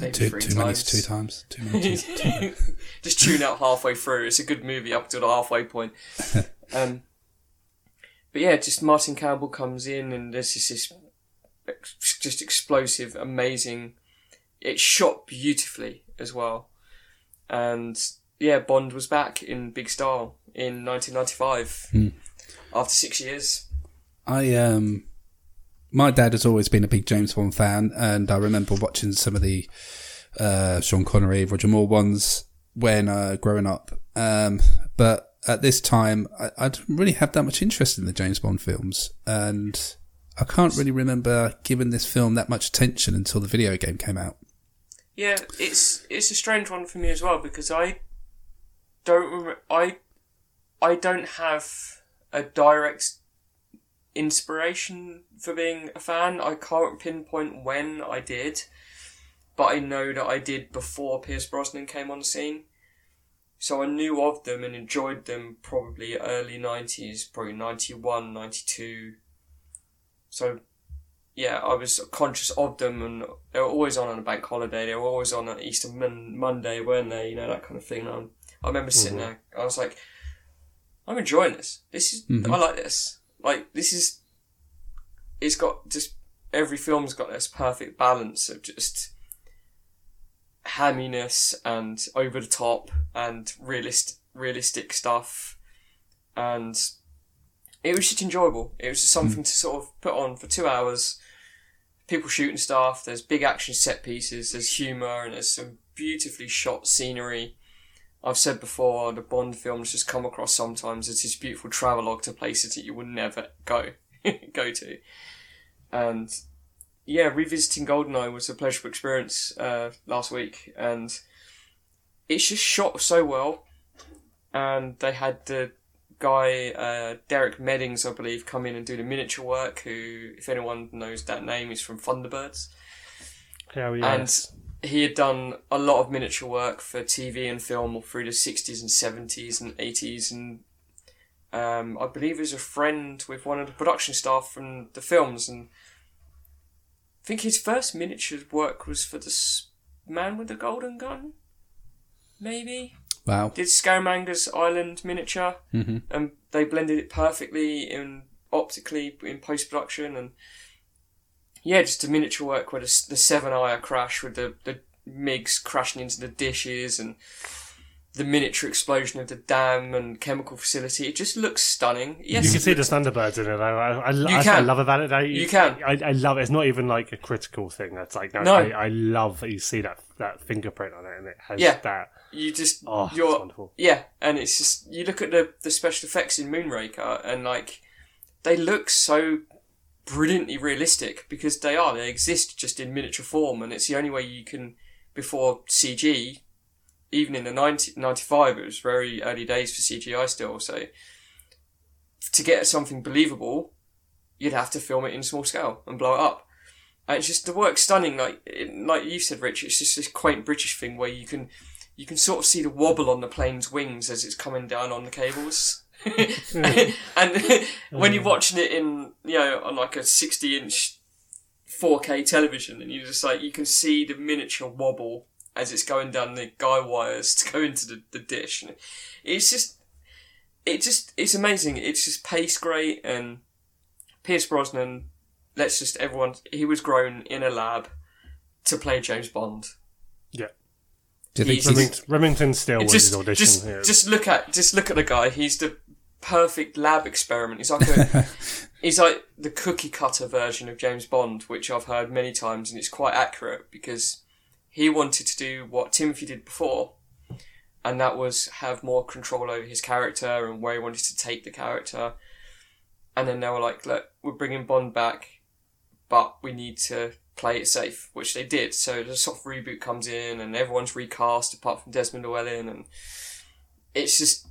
Maybe Too, three many, times. two times. Too many. Two, too. Just tune out halfway through. It's a good movie up to the halfway point. Um, but yeah, just Martin Campbell comes in and there's just this just explosive, amazing. It's shot beautifully as well, and yeah, Bond was back in big style in 1995 after six years. I um, my dad has always been a big James Bond fan, and I remember watching some of the uh, Sean Connery, Roger Moore ones when uh, growing up. Um, but at this time, I, I didn't really have that much interest in the James Bond films, and I can't really remember giving this film that much attention until the video game came out. Yeah, it's it's a strange one for me as well because I don't rem- I I don't have a direct inspiration for being a fan. I can't pinpoint when I did, but I know that I did before Pierce Brosnan came on the scene. So I knew of them and enjoyed them probably early 90s, probably 91, 92. So, yeah, I was conscious of them and they were always on on a bank holiday. They were always on an Easter Monday, weren't they? You know, that kind of thing. And I remember sitting mm-hmm. there, I was like, I'm enjoying this. This is, mm-hmm. I like this. Like, this is, it's got just, every film's got this perfect balance of just, hamminess and over the top and realist realistic stuff. And it was just enjoyable. It was just something mm. to sort of put on for two hours. People shooting stuff. There's big action set pieces. There's humor and there's some beautifully shot scenery i've said before the bond films just come across sometimes as this beautiful travelogue to places that you would never go go to and yeah, revisiting Goldeneye was a pleasurable experience uh, last week, and it's just shot so well. And they had the guy uh, Derek Meddings, I believe, come in and do the miniature work. Who, if anyone knows that name, is from Thunderbirds, Hell yeah. and he had done a lot of miniature work for TV and film through the sixties and seventies and eighties, and um, I believe he was a friend with one of the production staff from the films and. I think his first miniature work was for the Man with the Golden Gun. Maybe Wow. did Scaramanga's Island miniature, hmm and they blended it perfectly in optically in post production, and yeah, just a miniature work where the, the Severnaya crash with the the MIGs crashing into the dishes and the miniature explosion of the dam and chemical facility. It just looks stunning. Yes, you can see the Thunderbirds in it. I, I, I, You that's what I love about it. Though. You can. I, I love it. It's not even like a critical thing. That's like no. No. I, I love that you see that that fingerprint on it, and it has Yeah. that. you just Oh, you're wonderful. yeah, and it's just you look at the the special effects in Moonraker and like they look so brilliantly realistic because they are they exist just in miniature form and it's the only way you can before CG even in the 90, 95 it was very early days for CGI still so to get something believable you'd have to film it in small scale and blow it up and it's just the work stunning like like you said Rich it's just this quaint British thing where you can you can sort of see the wobble on the plane's wings as it's coming down on the cables. and when you're watching it in, you know, on like a 60 inch 4K television, and you just like, you can see the miniature wobble as it's going down the guy wires to go into the, the dish. And it's just, it just, it's amazing. It's just pace great, and Pierce Brosnan, let's just, everyone, he was grown in a lab to play James Bond. Yeah. Do you think He's- he's, Remington, Remington Steele was his just, audition. just, yeah. just look at just look at the guy. He's the perfect lab experiment. He's like a, he's like the cookie cutter version of James Bond, which I've heard many times, and it's quite accurate because he wanted to do what Timothy did before, and that was have more control over his character and where he wanted to take the character. And then they were like, "Look, we're bringing Bond back, but we need to play it safe," which they did. So the soft reboot comes in, and everyone's recast apart from Desmond Llewellyn, and it's just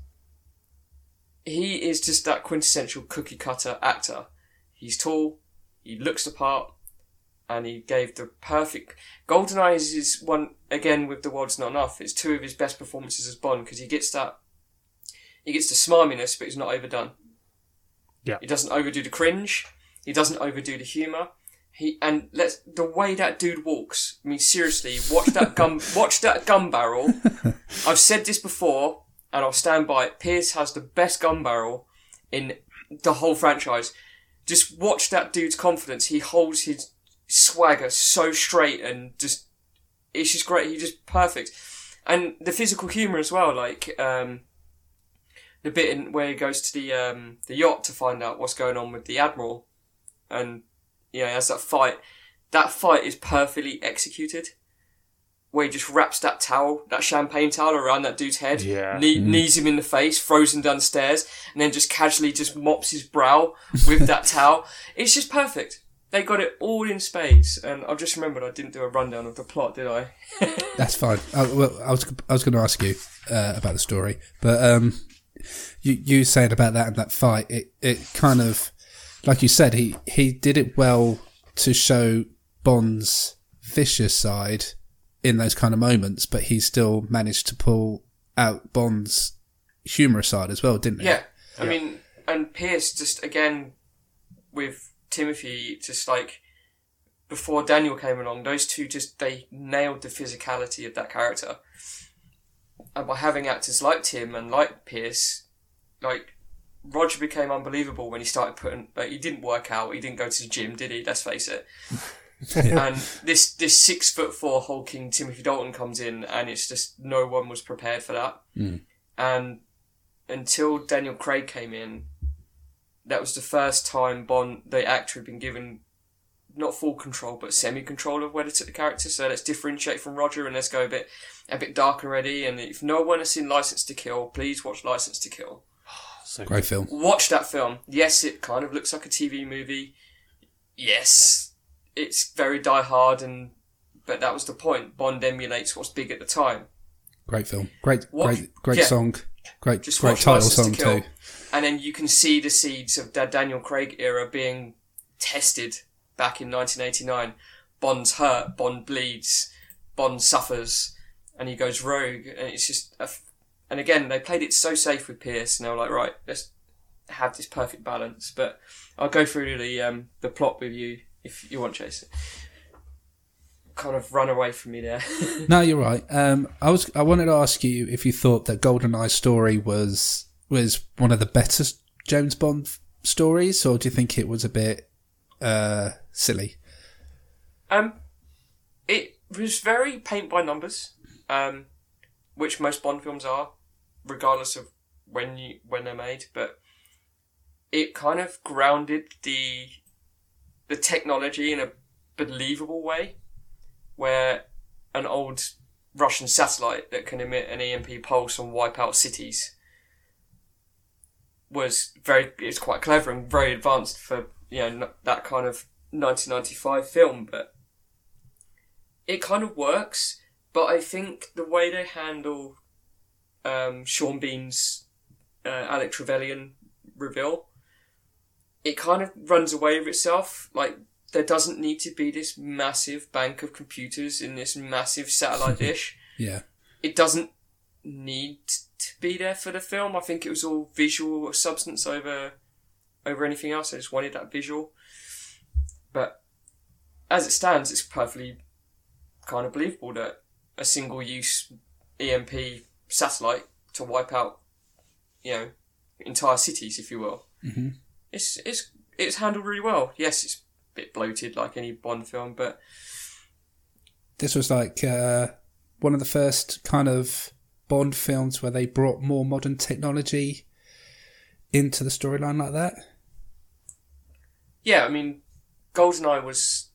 he is just that quintessential cookie cutter actor. He's tall, he looks the part, and he gave the perfect. Goldeneye is one again with the world's not enough. It's two of his best performances as Bond because he gets that. He gets the smarminess, but he's not overdone. Yeah. He doesn't overdo the cringe. He doesn't overdo the humour. He and let's the way that dude walks. I mean, seriously, watch that gun. watch that gun barrel. I've said this before, and I'll stand by it. Pierce has the best gun barrel in the whole franchise. Just watch that dude's confidence. He holds his swagger so straight and just it's just great. He's just perfect, and the physical humor as well. Like um, the bit in where he goes to the um, the yacht to find out what's going on with the admiral, and yeah, he has that fight. That fight is perfectly executed. Where he just wraps that towel, that champagne towel around that dude's head, Yeah. knee, knees him in the face, throws him down the stairs, and then just casually just mops his brow with that towel. It's just perfect. They got it all in spades, and I've just remembered I didn't do a rundown of the plot, did I? That's fine. I, well, I was I was going to ask you uh, about the story, but um, you you saying about that and that fight, it it kind of like you said, he he did it well to show Bond's vicious side in those kind of moments, but he still managed to pull out Bond's humorous side as well, didn't it? Yeah, I mean, and Pierce just again with Timothy, just like before Daniel came along, those two just they nailed the physicality of that character. And by having actors like Tim and like Pierce, like Roger became unbelievable when he started putting. Like, he didn't work out. He didn't go to the gym, did he? Let's face it. and this this six foot four hulking Timothy Dalton comes in, and it's just no one was prepared for that. Hmm. And until Daniel Craig came in, that was the first time Bond, the actor, had been given not full control but semi control of where to took the character. So let's differentiate from Roger and let's go a bit a bit dark and already. And if no one has seen License to Kill, please watch License to Kill. So Great film. Watch that film. Yes, it kind of looks like a TV movie. Yes, it's very Die Hard, and but that was the point. Bond emulates what's big at the time. Great film. Great, Watch- great, great yeah. song. Great, Just great title License song to too. and then you can see the seeds of that Daniel Craig era being tested back in 1989. Bond's hurt, Bond bleeds, Bond suffers, and he goes rogue, and it's just. A f- and again, they played it so safe with Pierce, and they were like, right, let's have this perfect balance. But I'll go through the um, the plot with you if you want, Jason. Kind of run away from me there. No, you're right. Um, I was. I wanted to ask you if you thought that GoldenEye's story was was one of the better James Bond stories, or do you think it was a bit uh, silly? Um, it was very paint by numbers, um, which most Bond films are, regardless of when you when they're made. But it kind of grounded the the technology in a believable way, where an old Russian satellite that can emit an EMP pulse and wipe out cities was very it's quite clever and very advanced for you know that kind of 1995 film but it kind of works but i think the way they handle um, sean bean's uh, alec trevelyan reveal it kind of runs away with itself like there doesn't need to be this massive bank of computers in this massive satellite dish Yeah, it doesn't need to be there for the film. I think it was all visual substance over over anything else. I just wanted that visual. But as it stands, it's perfectly kind of believable that a single use EMP satellite to wipe out, you know, entire cities, if you will. Mm-hmm. It's it's it's handled really well. Yes, it's a bit bloated like any Bond film, but this was like uh, one of the first kind of Bond films where they brought more modern technology into the storyline like that. Yeah, I mean, GoldenEye was,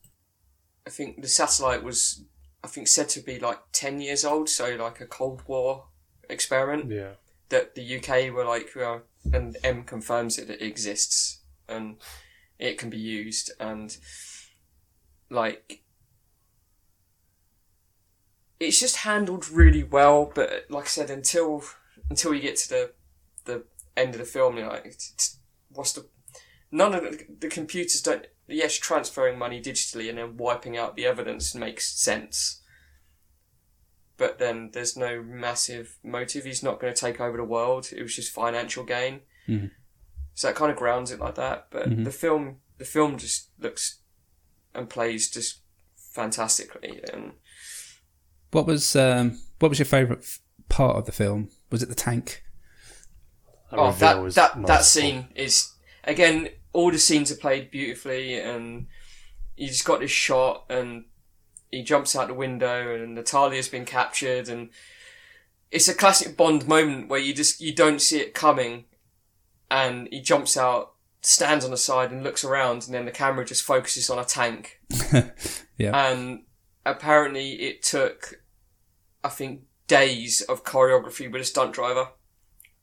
I think the satellite was, I think said to be like ten years old, so like a Cold War experiment yeah. that the UK were like, well, and M confirms it that it exists and it can be used and like it's just handled really well. But like I said, until until you get to the the end of the film, you're like, what's the none of the, the computers don't. Yes, transferring money digitally and then wiping out the evidence makes sense. But then there's no massive motive. He's not going to take over the world. It was just financial gain. So that kind of grounds it like that. But the film, the film just looks and plays just fantastically. And What was um, what was your favourite f- part of the film? Was it the tank? That oh, reveal that was that that scene is again. All the scenes are played beautifully, and you just got this shot, and he jumps out the window, and Natalia's been captured, and it's a classic Bond moment where you just you don't see it coming, and he jumps out, stands on the side, and looks around, and then the camera just focuses on a tank, Yeah. and apparently it took, I think, days of choreography with a stunt driver,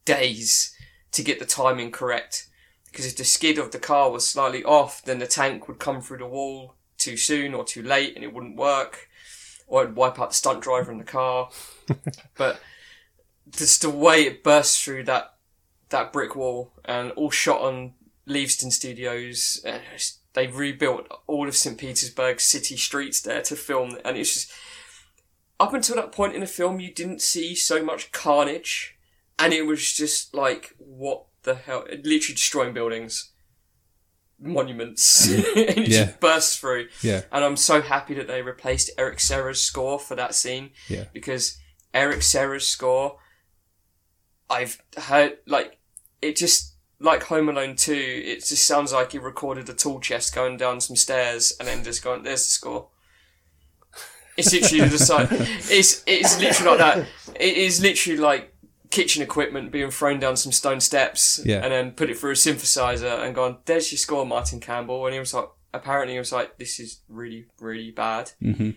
days to get the timing correct. Because if the skid of the car was slightly off, then the tank would come through the wall too soon or too late, and it wouldn't work, or it'd wipe out the stunt driver in the car. but just the way it bursts through that that brick wall, and all shot on Leavesden Studios. They rebuilt all of St. Petersburg city streets there to film, and it's just up until that point in the film, you didn't see so much carnage, and it was just like, what the hell? Literally destroying buildings, monuments, and it Yeah. just bursts through. Yeah. And I'm so happy that they replaced Eric Serra's score for that scene. Yeah. Because Eric Serra's score, I've heard, like, it just, like Home Alone 2, it just sounds like he recorded a tool chest going down some stairs and then just going, there's the score. It's literally the side. It's, it's literally like that. It is literally like kitchen equipment being thrown down some stone steps Yeah. and then put it through a synthesizer and gone, there's your score, Martin Campbell. And he was like, apparently he was like, this is really, really bad. hmm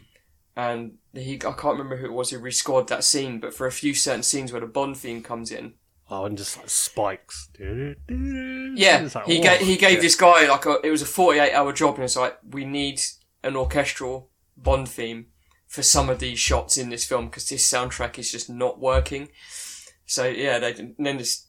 And he, I can't remember who it was who rescored that scene, but for a few certain scenes where the Bond theme comes in, Oh, and just like spikes. yeah, It's like, he whoa. gave he gave Yeah. this guy like a it was a forty eight hour job, and it's like we need an orchestral Bond theme for some of these shots in this film because this soundtrack is just not working. So yeah, they and then this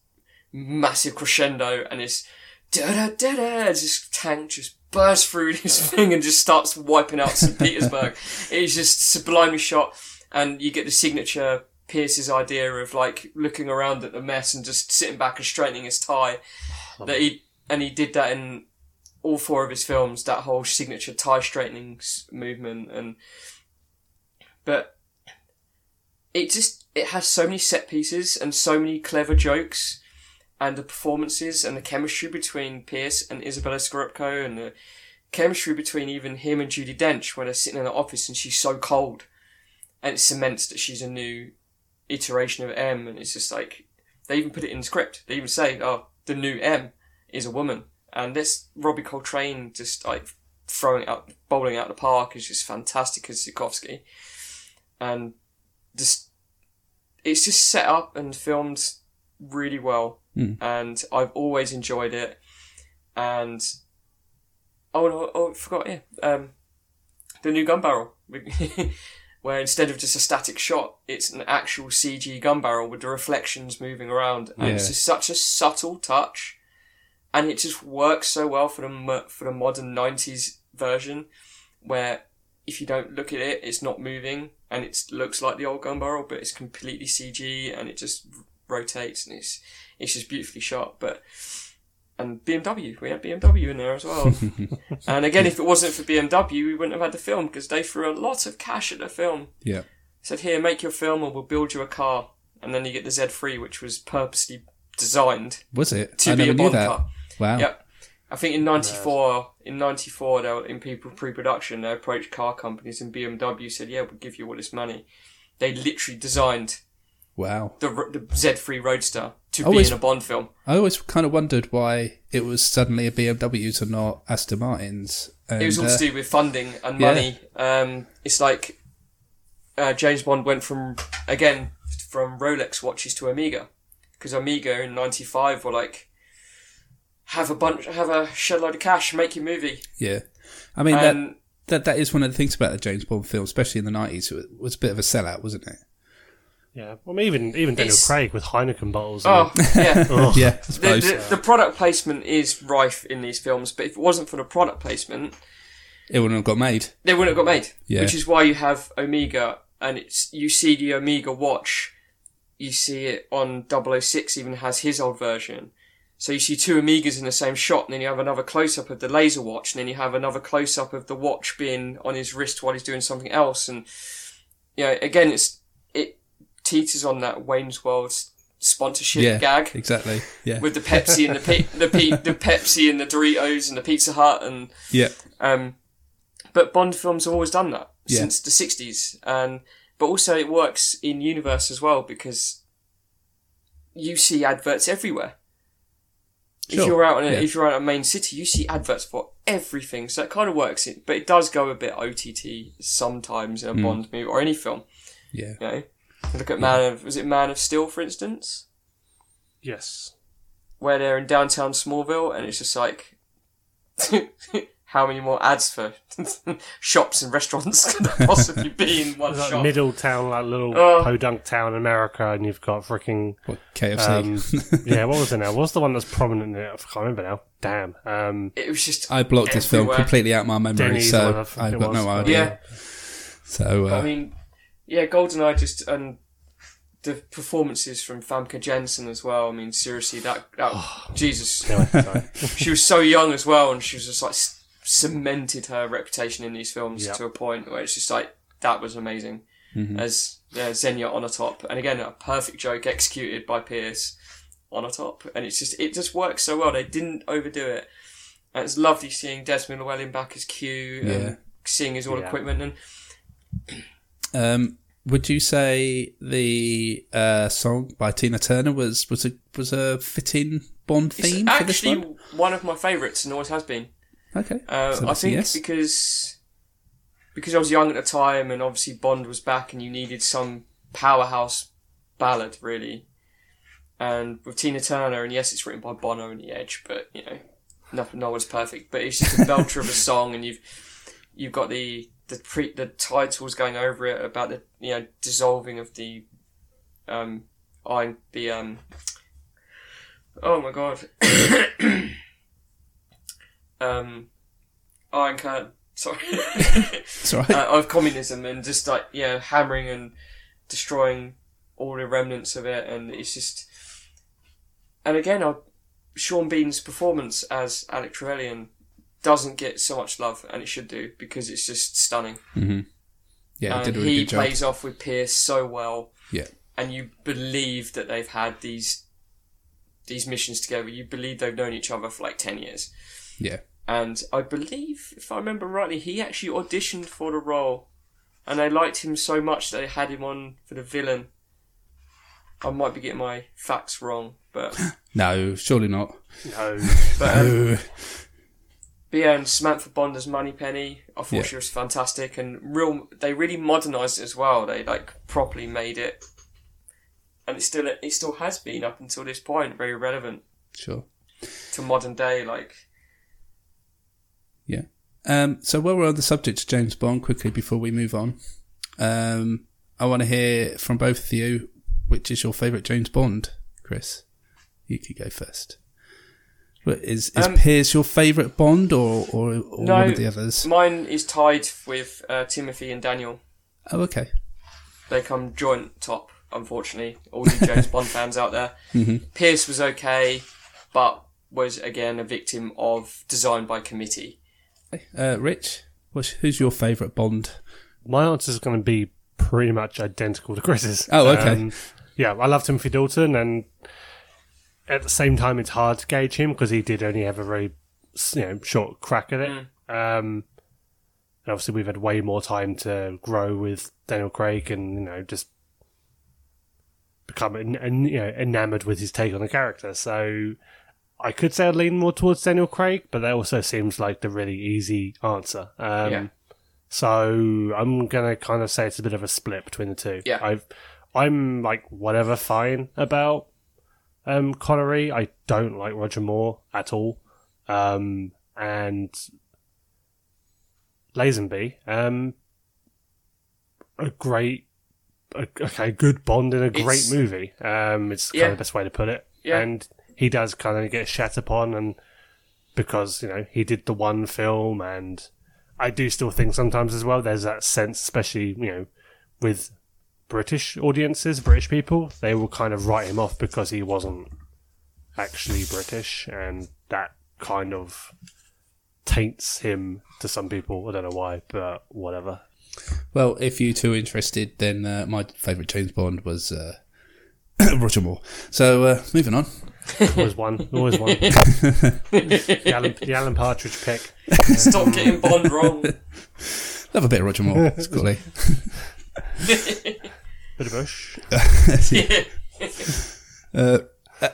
massive crescendo and this da da da da, this tank just bursts through this thing and just starts wiping out St Petersburg. It's just sublimely shot, and you get the signature. Pierce's idea of like looking around at the mess and just sitting back and straightening his tie that he and he did that in all four of his films. That whole signature tie straightening movement, and but it just it has so many set pieces and so many clever jokes, and the performances and the chemistry between Pierce and Izabella Scorupco, and the chemistry between even him and Judi Dench when they're sitting in the office and she's so cold, and it cements that she's a new iteration of M, and it's just like they even put it in the script. They even say, "Oh, the new M is a woman," and this Robbie Coltrane just like throwing out, bowling out the park is just fantastic as Zukovsky, and just it's just set up and filmed really well, and I've always enjoyed it. And oh no, oh I forgot, yeah, um, the new gun barrel. where instead of just a static shot, it's an actual CG gun barrel with the reflections moving around, and it's Yeah. just such a subtle touch, and it just works so well for the for the modern '90s version, where if you don't look at it, it's not moving, and it looks like the old gun barrel, but it's completely CG, and it just rotates, and it's it's just beautifully shot, but. And BMW, we had BMW in there as well. and again, if it wasn't for BMW, we wouldn't have had the film because they threw a lot of cash at the film Yeah. said, "Here, make your film, and we'll build you a car." And then you get the Z3, which was purposely designed Was it? to I be a Bond that. car. Wow. Yep. I think in '94, in '94, they were in people pre-production. They approached car companies, and BMW said, "Yeah, we'll give you all this money." They literally designed Wow. the, the Z3 Roadster to be in a Bond film. I always kind of wondered why it was suddenly a BMWs and not Aston Martins. And, It was all uh, to do with funding and yeah. money. Um, it's like uh, James Bond went from again from Rolex watches to Omega because Omega in '95 were like have a bunch, have a shed load of cash, make your movie, yeah. I mean, that, and that that is one of the things about the James Bond film, especially in the 90s. It was a bit of a sellout, wasn't it? Yeah, well, even even Daniel It's- Craig with Heineken bottles. and oh yeah. Ugh. Oh. Yeah, I The, suppose. the, the product placement is rife in these films, but if it wasn't for the product placement, it wouldn't have got made. they wouldn't have got made. Yeah. Which is why you have Omega, and it's you see the Omega watch, you see it on 006 even has his old version. So you see two Omegas in the same shot, and then you have another close up of the laser watch, and then you have another close up of the watch being on his wrist while he's doing something else, and you know, again, it's it teeters on that Wayne's World sponsorship Yeah, gag exactly. Yeah, with the Pepsi and the pe- the pe- the Pepsi and the Doritos and the Pizza Hut and yeah, um, but Bond films have always done that Yeah. since the '60s, and but also it works in universe as well because you see adverts everywhere. Sure, If you're out in a, yeah. if you're out in a main city, you see adverts for everything, so it kind of works. It, but it does go a bit OTT sometimes in a hmm. Bond movie or any film. yeah. You know, look at Man of was it Man of Steel for instance, Yes. where they're in downtown Smallville, and it's just like. How many more ads for shops and restaurants could there possibly be in one Like shop? middle town, like little Oh. podunk town in America, and you've got freaking What, KFC. um, yeah. What was it now? What's the one that's prominent? In it? I can't remember now. Damn. Um, It was just. I blocked this film completely out of my memory, Denny's so whatever the fuck I've got was. no idea. Yeah, So uh, I mean, yeah, GoldenEye just and the performances from Famke Janssen as well. I mean, seriously, that that Jesus, Anyway, sorry. she was so young as well, and she was just like c- cemented her reputation in these films Yep. to a point where it's just like that was amazing. As yeah, Xenia Onatopp, and again a perfect joke executed by Pierce on a top, and it's just it just works so well. They didn't overdo it. And it's lovely seeing Desmond Llewellyn back as Q Yeah. and seeing his all Yeah. equipment and Um, would you say the uh, song by Tina Turner was was a was a fitting Bond it's theme for this actually one? one of my favourites and always has been. Okay, Uh, So I think yes. because because I was young at the time, and obviously Bond was back, and you needed some powerhouse ballad, really. And with Tina Turner, and yes, it's written by Bono and The Edge, but you know, nothing, no one's perfect. But it's just a belter of a song, and you've you've got the the pre the titles going over it about the you know dissolving of the um iron the um oh my god um Iron Curtain. Sorry, It's all right. uh, of communism and just like yeah, hammering and destroying all the remnants of it, and it's just. And again, I, Sean Bean's performance as Alec Trevelyan doesn't get so much love, and it should do because it's just stunning. yeah, and did a really he good job. plays off with Pierce so well, Yeah, and you believe that they've had these these missions together. You believe they've known each other for like ten years. Yeah. And I believe, if I remember rightly, he actually auditioned for the role, and they liked him so much that they had him on for the villain. I might be getting my facts wrong, but No, surely not. No. but, um, Oh, but yeah, and Samantha Bond as Moneypenny, I thought Yeah. she was fantastic, and real. They really modernised it as well. They like properly made it, and it still it still has been up until this point very relevant sure. to modern day. Like Yeah. Um, so while we're on the subject of James Bond, quickly before we move on, um, I want to hear from both of you which is your favourite James Bond, Chris. You could go first. But is is Um, Pierce your favourite Bond or or, or No, one of the others? mine is tied with uh, Timothy and Daniel. Oh, okay. They come joint top, unfortunately. All you James Bond fans out there. Mm-hmm. Pierce was okay, but was again a victim of design by committee. Uh, Rich, what's, who's your favourite Bond? My answer is going to be pretty much identical to Chris's. Oh, okay. Um, yeah, I love Timothy Dalton, and at the same time, it's hard to gauge him because he did only have a very you know short crack at it. Um, and obviously, we've had way more time to grow with Daniel Craig, and you know just become en- en- you know enamored with his take on the character. So. I could say I'd lean more towards Daniel Craig, but that also seems like the really easy answer. Um, Yeah. so I'm gonna kind of say it's a bit of a split between the two. Yeah. I've I'm like whatever fine about um Connery. I don't like Roger Moore at all. Um and Lazenby, um a great a, okay, good Bond in a great It's- movie. Um it's kind Yeah. of the best way to put it. Yeah. And he does kind of get shat upon and because, you know, he did the one film and I do still think sometimes as well there's that sense, especially, you know, with British audiences, British people, they will kind of write him off because he wasn't actually British and that kind of taints him to some people. I don't know why, but whatever. Well, if you two are interested, then uh, my favourite James Bond was uh, Roger Moore. So uh, moving on. Always one, always one. the, Alan, the Alan Partridge pick. Stop getting Bond wrong. Love a bit of Roger Moore. It's cool. eh? Bit of bush. Uh,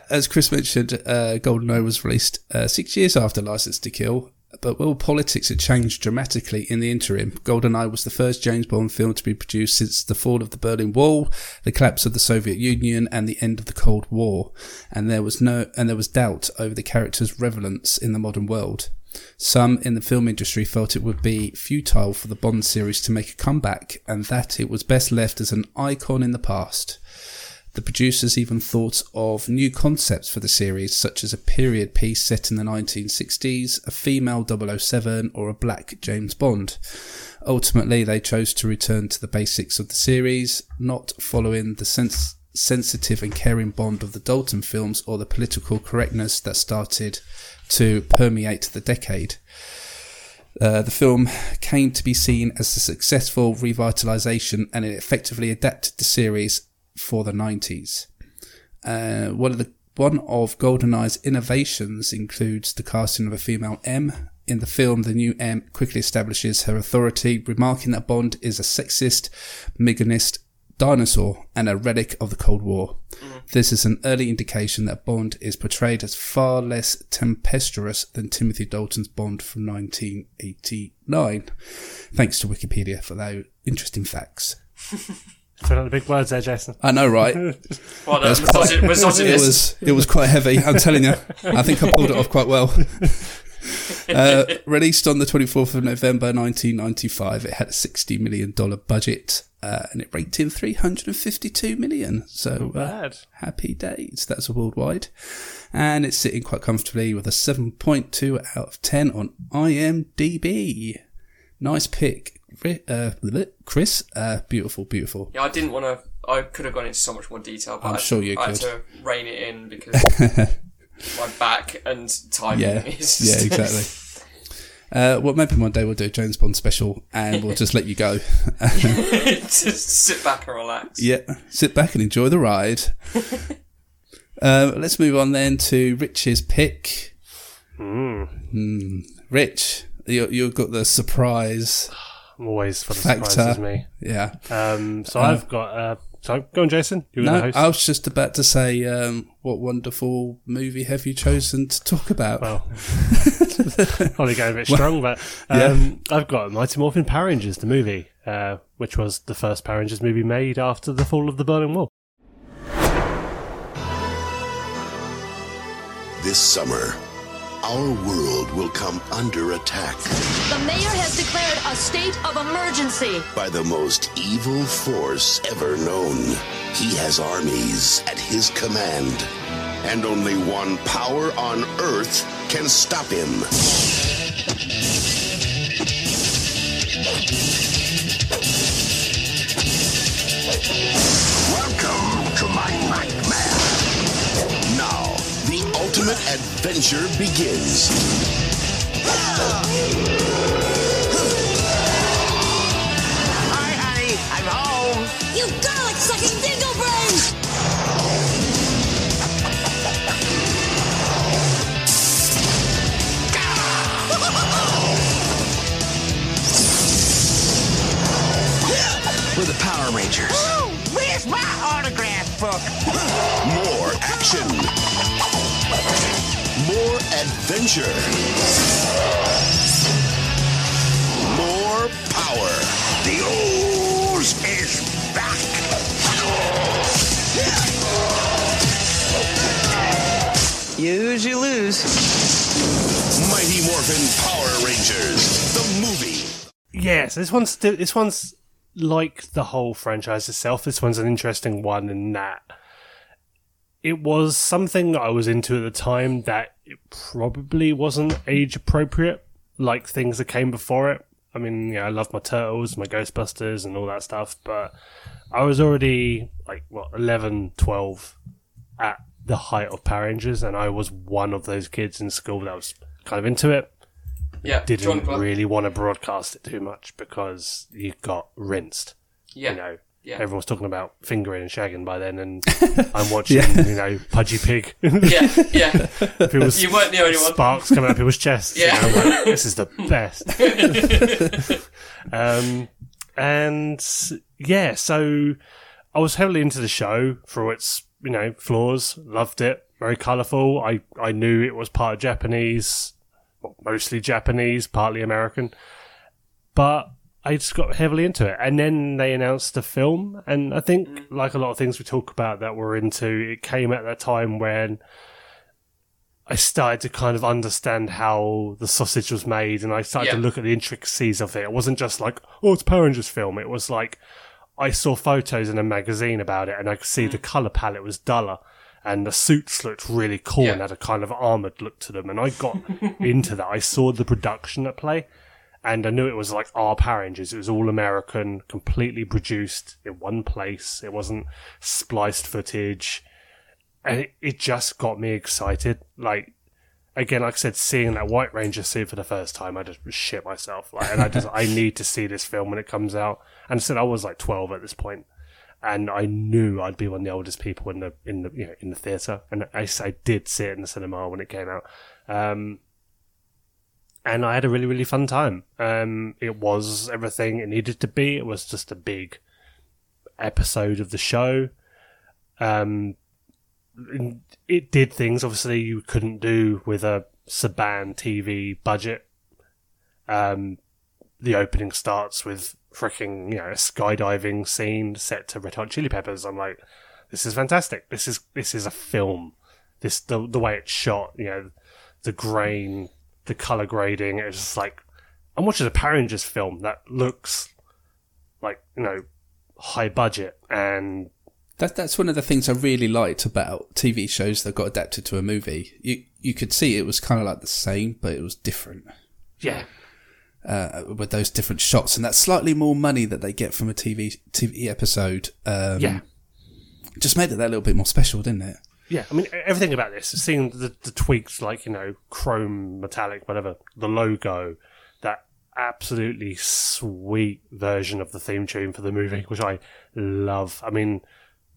as Chris mentioned, uh, GoldenEye was released uh, six years after License to Kill, but while politics had changed dramatically in the interim, GoldenEye was the first James Bond film to be produced since the fall of the Berlin Wall, the collapse of the Soviet Union, and the end of the Cold War, and there was no and there was doubt over the character's relevance in the modern world. Some in the film industry felt it would be futile for the Bond series to make a comeback, and that it was best left as an icon in the past. The producers even thought of new concepts for the series, such as a period piece set in the 1960s, a female 007, or a black James Bond. Ultimately, they chose to return to the basics of the series, not following the sens- sensitive and caring Bond of the Dalton films or the political correctness that started to permeate the decade. Uh, the film came to be seen as a successful revitalization and it effectively adapted the series for the 90s. Uh, one of the one of GoldenEye's innovations includes the casting of a female M. In the film, the new M quickly establishes her authority, remarking that Bond is a sexist, misogynistic dinosaur and a relic of the Cold War. This is an early indication that Bond is portrayed as far less tempestuous than Timothy Dalton's Bond from 1989. Thanks to Wikipedia for those interesting facts. Put out the big words there, Jason. I know, right? Well, That's that's quite- misogyn- it was it was quite heavy. I'm telling you, I think I pulled it off quite well. Uh, released on the 24th of November 1995, it had a 60 million dollar budget uh, and it raked in 352 million. So uh, Bad. happy days. That's worldwide, and it's sitting quite comfortably with a 7.2 out of 10 on IMDb. Nice pick, Ri- uh, Chris. Uh, beautiful, beautiful. Yeah, I didn't want to. I could have gone into so much more detail, but I'm I, sure you I had to rein it in because my back and timing Yeah, is. yeah, exactly. Uh, well, maybe one day we'll do a James Bond special, and we'll just let you go. Just sit back and relax. Yeah, sit back and enjoy the ride. uh, let's move on then to Rich's pick. Hmm. Rich, you, you've got the surprise. I'm always for the Factor. surprises, me. Yeah. Um, so I've got. Uh, so go on, Jason. You're the No, host. I was just about to say, um, what wonderful movie have you chosen to talk about? Well, probably going a bit strong, but yeah. um, I've got Mighty Morphin Power Rangers, the movie, uh, which was the first Power Rangers movie made after the fall of the Berlin Wall. This summer, our world will come under attack The mayor has declared a state of emergency. by the most evil force ever known. He has armies at his command, and only one power on Earth can stop him. Ultimate adventure begins. Hi, honey. I'm home. You garlic sucking dingo brain! We're the Power Rangers. Oh, where's my autograph book? More action. More adventure. More power. The ooze is back. Use, you lose. Mighty Morphin Power Rangers. The movie. Yes, this one's this one's like the whole franchise itself. This one's an interesting one in that it was something that I was into at the time that it probably wasn't age appropriate, like things that came before it. I mean, yeah, I love my turtles, my Ghostbusters, and all that stuff, but I was already like what 11, 12 at the height of Power Rangers, and I was one of those kids in school that was kind of into it Yeah, didn't really want to broadcast it too much because you got rinsed. Yeah, You know, yeah. everyone was talking about fingering and shagging by then, and I'm watching, you know, Pudgy Pig. yeah, yeah. People's You weren't the only one. Sparks coming out people's chests. you Yeah. know, like, this is the best. um, and yeah, so I was heavily into the show for its, you know, flaws. Loved it. Very colourful. I, I knew it was part Japanese, well, mostly Japanese, partly American. But I just got heavily into it. And then they announced the film. And I think, mm. like a lot of things we talk about that we're into, it came at that time when I started to kind of understand how the sausage was made and I started to look at the intricacies of it. It wasn't just like, oh, it's Power Rangers film. It was like, I saw photos in a magazine about it, and I could see the mm. color palette was duller, and the suits looked really cool and had a kind of armored look to them. And I got into that. I saw the production at play, and I knew it was like our Power Rangers. It was all American, completely produced in one place. It wasn't spliced footage, and it, it just got me excited. Like again, like I said, seeing that White Ranger suit for the first time, I just shit myself. Like, and I just, I need to see this film when it comes out. And I said I was like 12 at this point, and I knew I'd be one of the oldest people in the, in the, you know, in the theater. And I, I did see it in the cinema when it came out. Um, and I had a really, really fun time. Um, it was everything it needed to be. It was just a big episode of the show. Um, it did things obviously you couldn't do with a Saban TV budget. Um, the opening starts with freaking you know a skydiving scene set to Red Hot Chili Peppers. I'm like, this is fantastic. This is this is a film. This the the way it's shot, you know, the grain, the color grading. It's just like I'm watching a Power Rangers film that looks like you know high budget and That, that's one of the things I really liked about TV shows that got adapted to a movie. You you could see it was kind of like the same, but it was different yeah. uh, with those different shots and that slightly more money that they get from a TV TV episode. Um, Yeah. just made it that little bit more special, didn't it? Yeah, I mean everything about this, seeing the, the tweaks like you know chrome, metallic, whatever, the logo, that absolutely sweet version of the theme tune for the movie, which I love. I mean,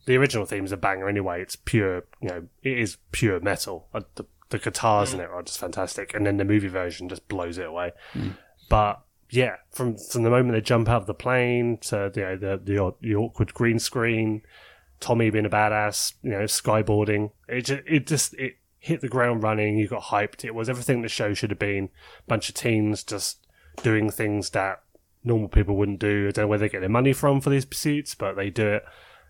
the original theme's a banger anyway. It's pure, you know, it is pure metal. Uh, The, the guitars in it are just fantastic, and then the movie version just blows it away. But yeah, from from the moment they jump out of the plane to you know the the, the awkward green screen, Tommy being a badass, you know, skyboarding. It just, it just it hit the ground running. You got hyped. It was everything the show should have been. bunch of teens just doing things that normal people wouldn't do. I don't know where they get their money from for these pursuits, but they do it.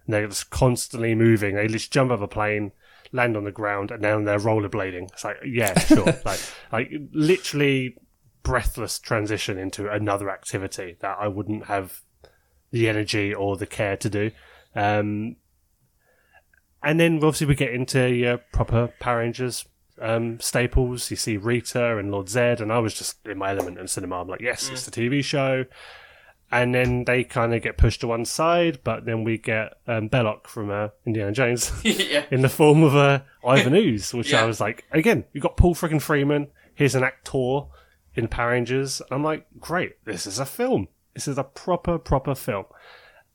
And they're just constantly moving. They just jump out of a plane, land on the ground, and then they're rollerblading. It's like, yeah, sure. like, like literally breathless transition into another activity that I wouldn't have the energy or the care to do. Um, and then obviously we get into your proper Power Rangers um, staples. You see Rita and Lord Zedd, and I was just in my element in cinema. I'm like, yes, it's the TV show. And then they kind of get pushed to one side, but then we get um, Belloq from uh, Indiana Jones yeah. in the form of uh, Ivan Ooze, which Yeah. I was like, again, you got Paul freaking Freeman. Here's an actor in Power Rangers. I'm like, great, this is a film. This is a proper, proper film.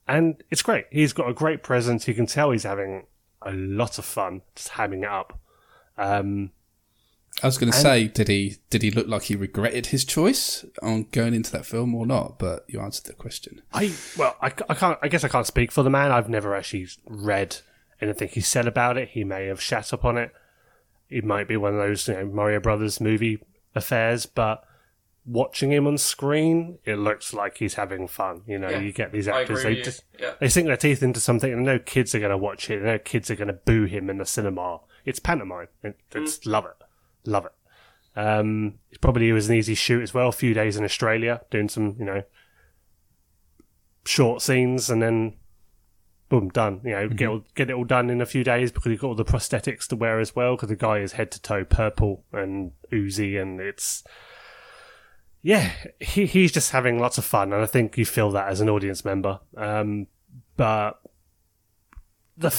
And it's great. He's got a great presence. You can tell he's having a lot of fun just hamming it up. Um, I was going to say, did he did he look like he regretted his choice on going into that film or not? But you answered the question. I well, I, I can't. I guess I can't speak for the man. I've never actually read anything he said about it. He may have shat upon it. It might be one of those you know, Mario Brothers movie affairs, but watching him on screen, it looks like he's having fun. You know, Yeah, you get these actors. They just Yeah. they sink their teeth into something, and no kids are going to watch it. No kids are going to boo him in the cinema. It's pantomime. It, it's love it, love it. Um, it probably was an easy shoot as well. A few days in Australia, doing some you know short scenes, and then boom, done. You know, get all, get it all done in a few days because you've got all the prosthetics to wear as well. Because the guy is head to toe purple and oozy, and it's yeah, he he's just having lots of fun, and I think you feel that as an audience member. Um, but the,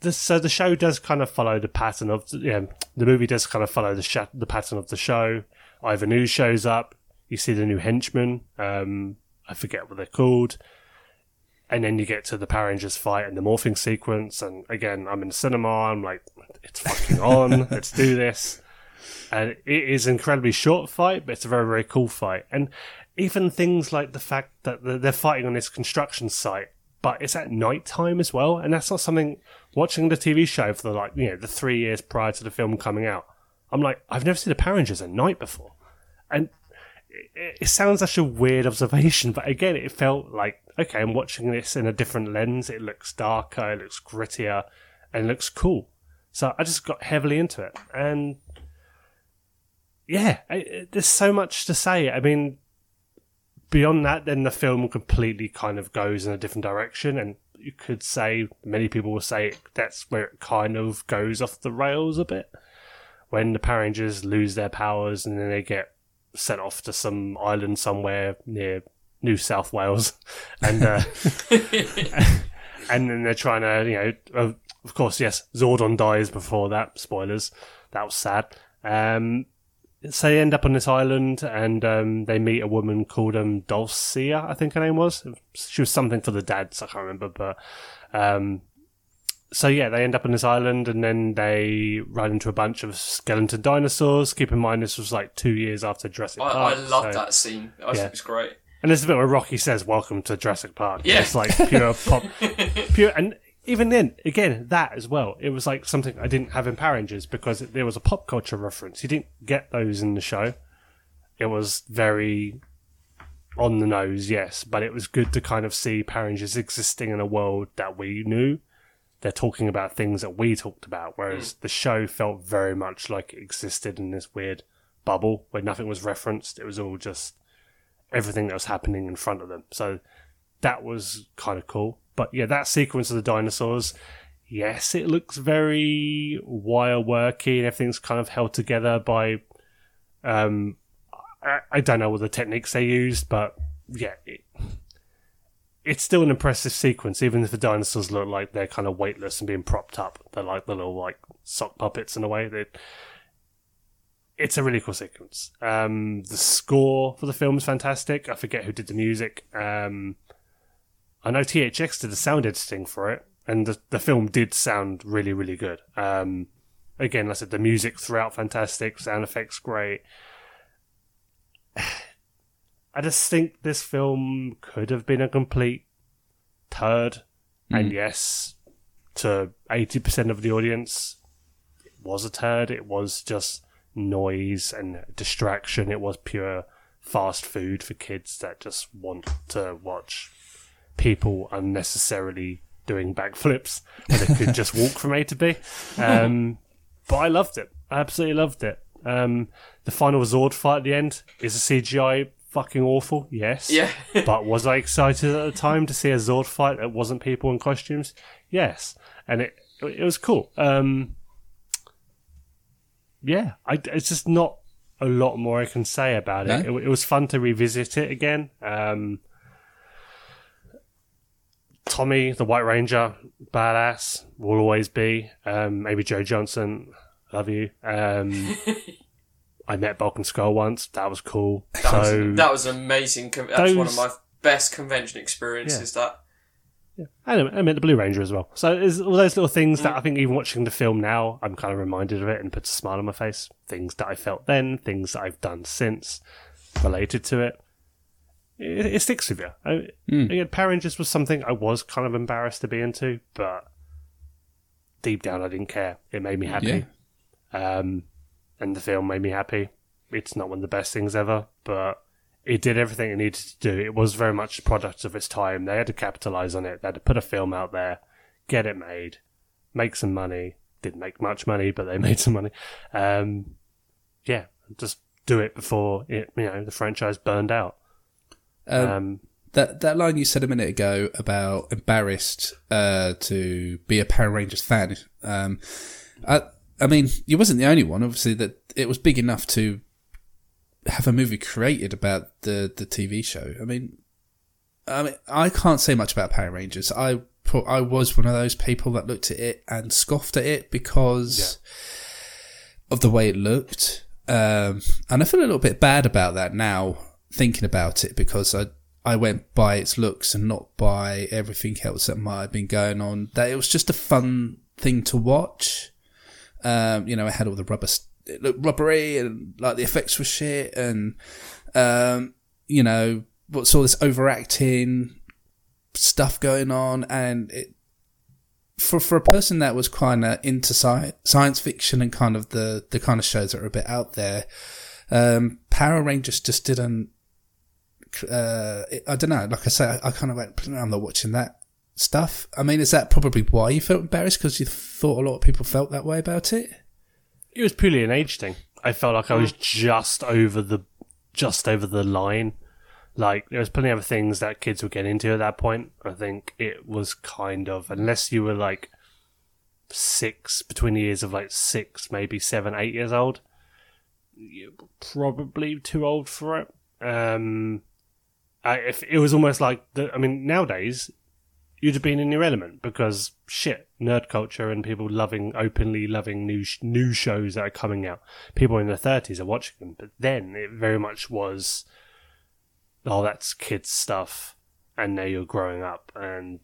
the so the show does kind of follow the pattern of the- yeah, the movie does kind of follow the sh- the pattern of the show. Ivan Ooze shows up. You see the new henchman. Um, I forget what they're called. And then you get to the Power Rangers fight and the morphing sequence. And again, I'm in the cinema. I'm like, it's fucking on. Let's do this. And it is an incredibly short fight, but it's a very, very cool fight. And even things like the fact that they're fighting on this construction site, but it's at night time as well. And that's not something watching the TV show for the like, you know, the three years prior to the film coming out. I'm like, I've never seen the Power Rangers at night before. And it, it sounds such a weird observation, but again, it felt like, okay, I'm watching this in a different lens. It looks darker, it looks grittier, and it looks cool. So I just got heavily into it. And yeah, I, I- there's so much to say. I mean, beyond that, then the film completely kind of goes in a different direction, and you could say many people will say that's where it kind of goes off the rails a bit when the Power Rangers lose their powers and then they get sent off to some island somewhere near New South Wales, and uh, and then they're trying to, you know, of, of course, yes, Zordon dies before that. Spoilers. That was sad. Um, so they end up on this island and um, they meet a woman called um, Dulcea, I think her name was. She was something for the dads, I can't remember, but um, so yeah, they end up on this island and then they run into a bunch of skeleton dinosaurs. Keep in mind, this was like two years after Jurassic I, Park. I loved so- that scene. I think yeah. it was great. And there's a bit where Rocky says, "Welcome to Jurassic Park." Yeah. it's like pure pop, pure. And even then, again, that as well, it was like something I didn't have in Power Rangers because it, there was a pop culture reference. You didn't get those in the show. It was very on the nose, yes, but it was good to kind of see Power Rangers existing in a world that we knew. They're talking about things that we talked about, whereas the show felt very much like it existed in this weird bubble where nothing was referenced. It was all just everything that was happening in front of them. So that was kind of cool. But yeah, that sequence of the dinosaurs, yes, it looks very wire worky and everything's kind of held together by. Um, I, I don't know what the techniques they used, but yeah, it, it's still an impressive sequence, even if the dinosaurs look like they're kind of weightless and being propped up. They're like the little like sock puppets in a way. They, it's a really cool sequence. Um, the score for the film is fantastic. I forget who did the music. Um, I know THX did the sound editing for it, and the, the film did sound really, really good. Um, again, like I said, the music throughout fantastic, sound effects great. I just think this film could have been a complete turd, and yes, to eighty percent of the audience, it was a turd. It was just noise and distraction. It was pure fast food for kids that just want to watch people unnecessarily doing backflips when they could just walk from A to B. Um, but I loved it. I absolutely loved it. Um, the final Zord fight at the end is a CGI fucking awful, yes. Yeah. but was I excited at the time to see a Zord fight that wasn't people in costumes? Yes. And it it was cool. Um, yeah, I, it's just not a lot more I can say about it. No? it. It was fun to revisit it again. Um, Tommy, the White Ranger, badass, will always be. Um, maybe Joe Johnson, love you. Um, I met Bulk and Skull once. That was cool. That, so was, that was amazing. That's one of my best convention experiences. That And I met the Blue Ranger as well. So there's all those little things that I think even watching the film now, I'm kind of reminded of it and puts a smile on my face. Things that I felt then, things that I've done since related to it. It, it sticks with you. I, again, Power Rangers was something I was kind of embarrassed to be into, but deep down I didn't care. It made me happy. Um, and the film made me happy. It's not one of the best things ever, but it did everything it needed to do. It was very much a product of its time. They had to capitalize on it. They had to put a film out there, get it made, make some money. Didn't make much money, but they made some money. Um, yeah, just do it before it, you know, the franchise burned out. Um, Um, that that line you said a minute ago about embarrassed uh, to be a Power Rangers fan. Um, I, I mean, you wasn't the only one. Obviously, that it was big enough to have a movie created about the the TV show. I mean, I mean, I can't say much about Power Rangers. I pro- I was one of those people that looked at it and scoffed at it because of the way it looked. Um, and I feel a little bit bad about that now, thinking about it, because I, I went by its looks and not by everything else that might have been going on. That it was just a fun thing to watch. Um, you know, it had all the rubber, it looked rubbery and like the effects were shit and, um, you know, what's all this overacting stuff going on and it, for for a person that was kind of into sci- science fiction and kind of the the kind of shows that are a bit out there, um, Power Rangers just didn't. Uh, I don't know. Like I say, I, I kind of went. I'm not watching that stuff. I mean, is that probably why you felt embarrassed because you thought a lot of people felt that way about it? it was purely an age thing. I felt like I was just over the, just over the line Like there was plenty of things that kids were getting into at that point. I think it was kind of unless you were like six between the years of like six, maybe seven, eight years old, you're probably too old for it. Um, I, it was almost like the, I mean, nowadays you'd have been in your element because shit, nerd culture and people loving openly loving new sh- new shows that are coming out. People in their thirties are watching them, but then it very much was, oh, that's kids stuff, and now you're growing up, and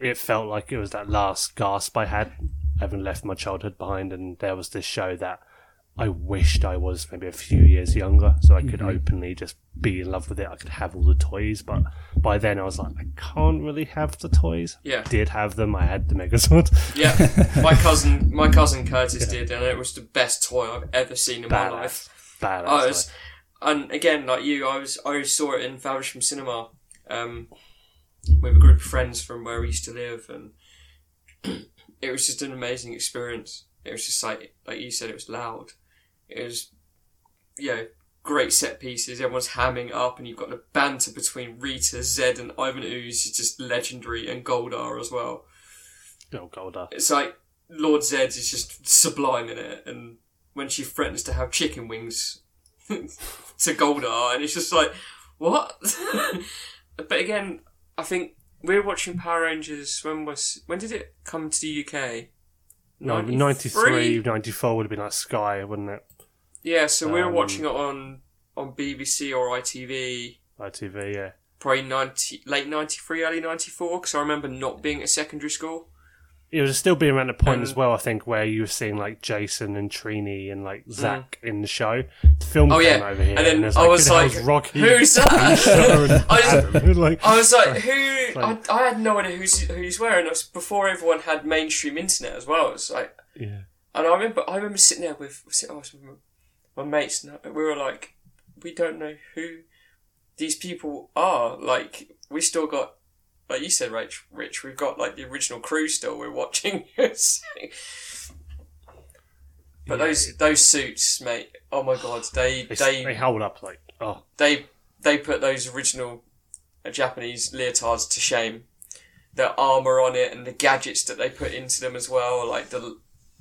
it felt like it was that last gasp I had, having left my childhood behind, and there was this show that I wished I was maybe a few years younger, so I could openly just be in love with it. I could have all the toys, but by then I was like, I can't really have the toys. Yeah. did have them. I had the Megazord. Yeah, my cousin, my cousin Curtis did, and it was the best toy I've ever seen in my life. Badass. I was, and again, like you, I was, I saw it in Faversham Cinema, um, with a group of friends from where we used to live, and it was just an amazing experience. It was just like, like you said, it was loud. It was, you know, great set pieces. Everyone's hamming up, and you've got the banter between Rita, Zedd, and Ivan Ooze is just legendary, and Goldar as well Oh, Goldar. it's like Lord Zedd is just sublime in it, and when she threatens to have chicken wings to Goldar, and it's just like, what? but again, I think we were watching Power Rangers. When was when did it come to the UK? No, 93? 93, 94 would have been like Sky, wouldn't it? Yeah, so we were Um, watching it on on BBC or ITV. ITV, yeah. Probably ninety late ninety three, early ninety four. Because I remember not being at secondary school. It was still being around the point as well, I think, where you were seeing like Jason and Trini and like Zach in the show. The film Mm. Oh, came yeah. over here, And then there's, I was who the like, hell's Rocky, "Who's that?" And I was- Adam? like, I was like, who? I, I had no idea who's who's it was before everyone had mainstream internet as well. It's like, yeah. and I remember, I remember sitting there with, I was with my mates, we were like, we don't know who these people are. Like, we still got, like you said, Rich, Rich, we've got like the original crew still. We're watching. but Yeah, those those suits, mate. Oh my god, they They, they they hold up like, oh, they they put those original uh, Japanese leotards to shame. The armor on it and the gadgets that they put into them as well, like the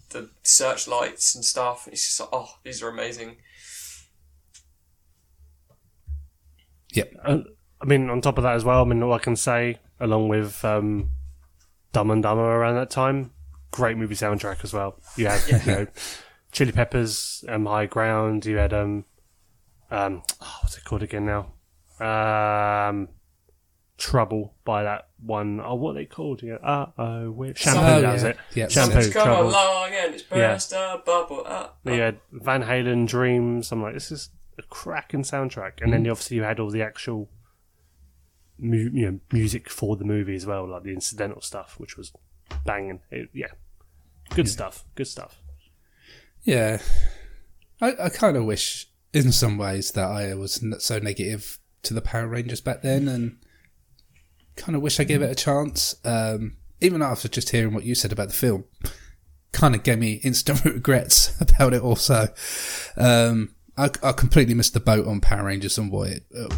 the searchlights and stuff. It's just like, oh, these are amazing. Yep. Uh, I mean, on top of that as well, I mean, all I can say, along with um, Dumb and Dumber around that time, great movie soundtrack as well. You had, you know, Chili Peppers, um, High Ground. You had, um, um, oh, what's it called again now? Um, Trouble by that one. Oh, what are they called? Yeah. Uh oh, wait. Shampoo. Oh, that was yeah. it. Yeah, Shampoo. Something's come Trouble. along and it's Yeah. a bubble up. You had Van Halen Dreams. I'm like, this is a cracking soundtrack. And then obviously you had all the actual mu- you know, music for the movie as well, like the incidental stuff, which was banging. It, yeah, good stuff. Good stuff. Yeah, I, I kind of wish, in some ways, that I was n- so negative to the Power Rangers back then, and kind of wish I gave it a chance. Um, even after just hearing what you said about the film, kind of gave me instant regrets about it. Also, um, I, I completely missed the boat on Power Rangers and what it uh,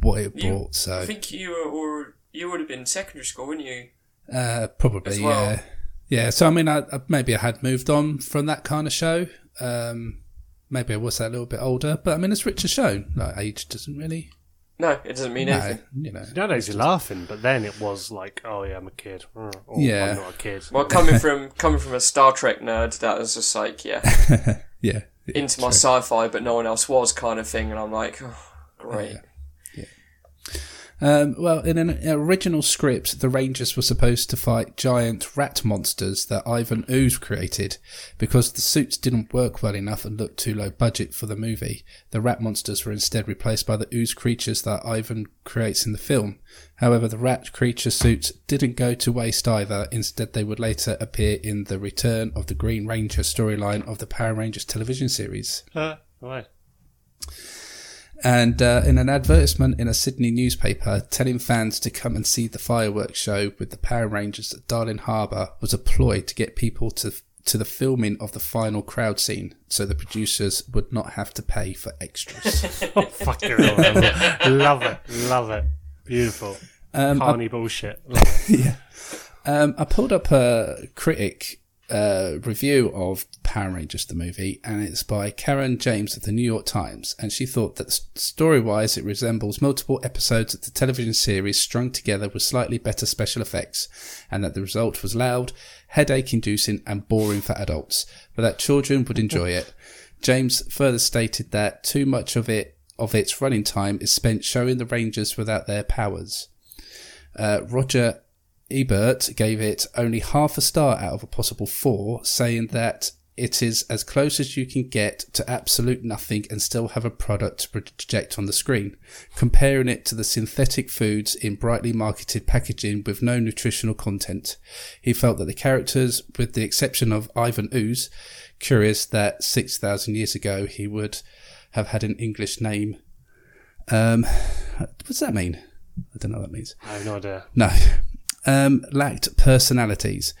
what it You- brought. So I think you were, or you would have been in secondary school, wouldn't you? Uh, probably, well. yeah, yeah. So I mean, I, I maybe I had moved on from that kind of show. Um, maybe I was a little bit older, but I mean, as Rich has shown, like age doesn't really. No, it doesn't mean No, anything. you know. Nowadays you're laughing, but then it was like, oh yeah, I'm a kid. Mm, or, Yeah. I'm not a kid. Well, coming from coming from a Star Trek nerd, that was just like, yeah, Yeah, into my true. sci-fi, but no one else was kind of thing, and I'm like, oh, great. Um, well, in an original script, the Rangers were supposed to fight giant rat monsters that Ivan Ooze created. Because the suits didn't work well enough and looked too low budget for the movie, the rat monsters were instead replaced by the ooze creatures that Ivan creates in the film. However, the rat creature suits didn't go to waste either. Instead, they would later appear in the Return of the Green Ranger storyline of the Power Rangers television series. Uh, right. And uh, in an advertisement in a Sydney newspaper telling fans to come and see the fireworks show with the Power Rangers at Darling Harbour was a ploy to get people to to the filming of the final crowd scene, so the producers would not have to pay for extras. Oh, fucking love it. Love it. Beautiful. Um, I- bullshit. Yeah. Um, I pulled up a critic uh, review of Power Rangers the movie, and it's by Caryn James of the New York Times. And she thought that story wise, it resembles multiple episodes of the television series strung together with slightly better special effects, and that the result was loud, headache inducing, and boring for adults, but that children would enjoy it. James further stated that too much of it of its running time is spent showing the Rangers without their powers. Uh, Roger Ebert gave it only half a star out of a possible four, saying that it is as close as you can get to absolute nothing and still have a product to project on the screen, comparing it to the synthetic foods in brightly marketed packaging with no nutritional content. He felt that the characters, with the exception of Ivan Ooze, curious that 6,000 years ago he would have had an English name. Um, what does that mean? I don't know what that means. I have no idea. No. Um, lacked personalities,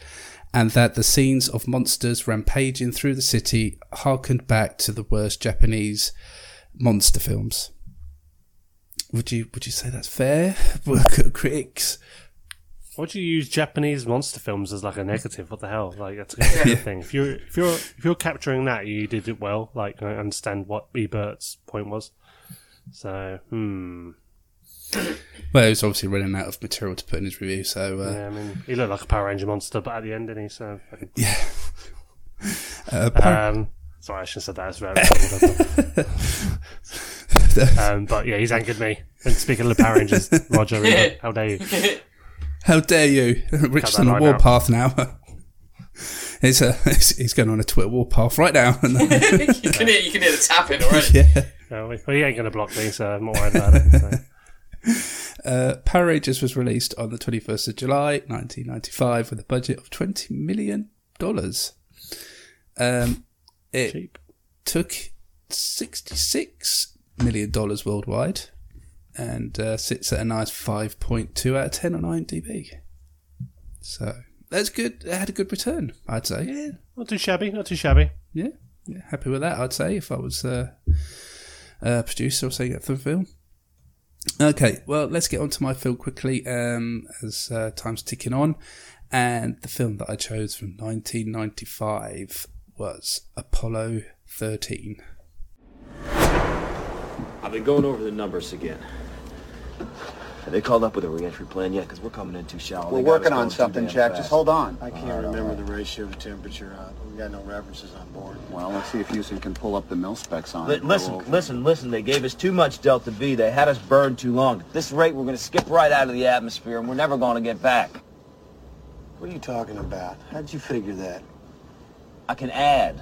and that the scenes of monsters rampaging through the city harkened back to the worst Japanese monster films. Would you would you say that's fair? Critics. Why do you use Japanese monster films as like a negative? What the hell? Like that's a good thing. If you're if you're if you're capturing that, you did it well. Like I understand what Ebert's point was. So hmm. Well, he was obviously running out of material to put in his review, so uh, Yeah, I mean, he looked like a Power Ranger monster, but at the end, didn't he? So, yeah. Uh, Power- um, sorry, I shouldn't have said that. It's very um, but yeah, he's angered me. And speaking of the Power Rangers, Roger, how dare you? How dare you? Richard's on a right warpath now. He's, uh, he's he's going on a Twitter warpath right now. you can hear you can hear the tapping already. yeah. No, well, he ain't going to block me, so I'm not worried about it. So. Uh, Power Rangers was released on the 21st of July 1995 with a budget of $20 million. Um, it Cheap. took $66 million worldwide and uh, sits at a nice 5.2 out of 10 on IMDb. So that's good. It had a good return, I'd say. Yeah. Not too shabby, not too shabby. Yeah. yeah happy with that, I'd say, if I was uh, a producer or saying for the film. Okay, well, let's get on to my film quickly um, as uh, time's ticking on. And the film that I chose from 1995 was Apollo 13. I've been going over the numbers again. Have they called up with a reentry plan yet? Because we're coming in too shallow. We're They working on something, damn Jack. fast. Just hold on. I can't remember the ratio of temperature. Uh, we got no references on board. Well, let's see if Houston can pull up the mil specs on Li- it. listen, We'll- listen, listen. They gave us too much Delta V. They had us burned too long. At this rate, we're going to skip right out of the atmosphere, and we're never going to get back. What are you talking about? How'd you figure that? I can add.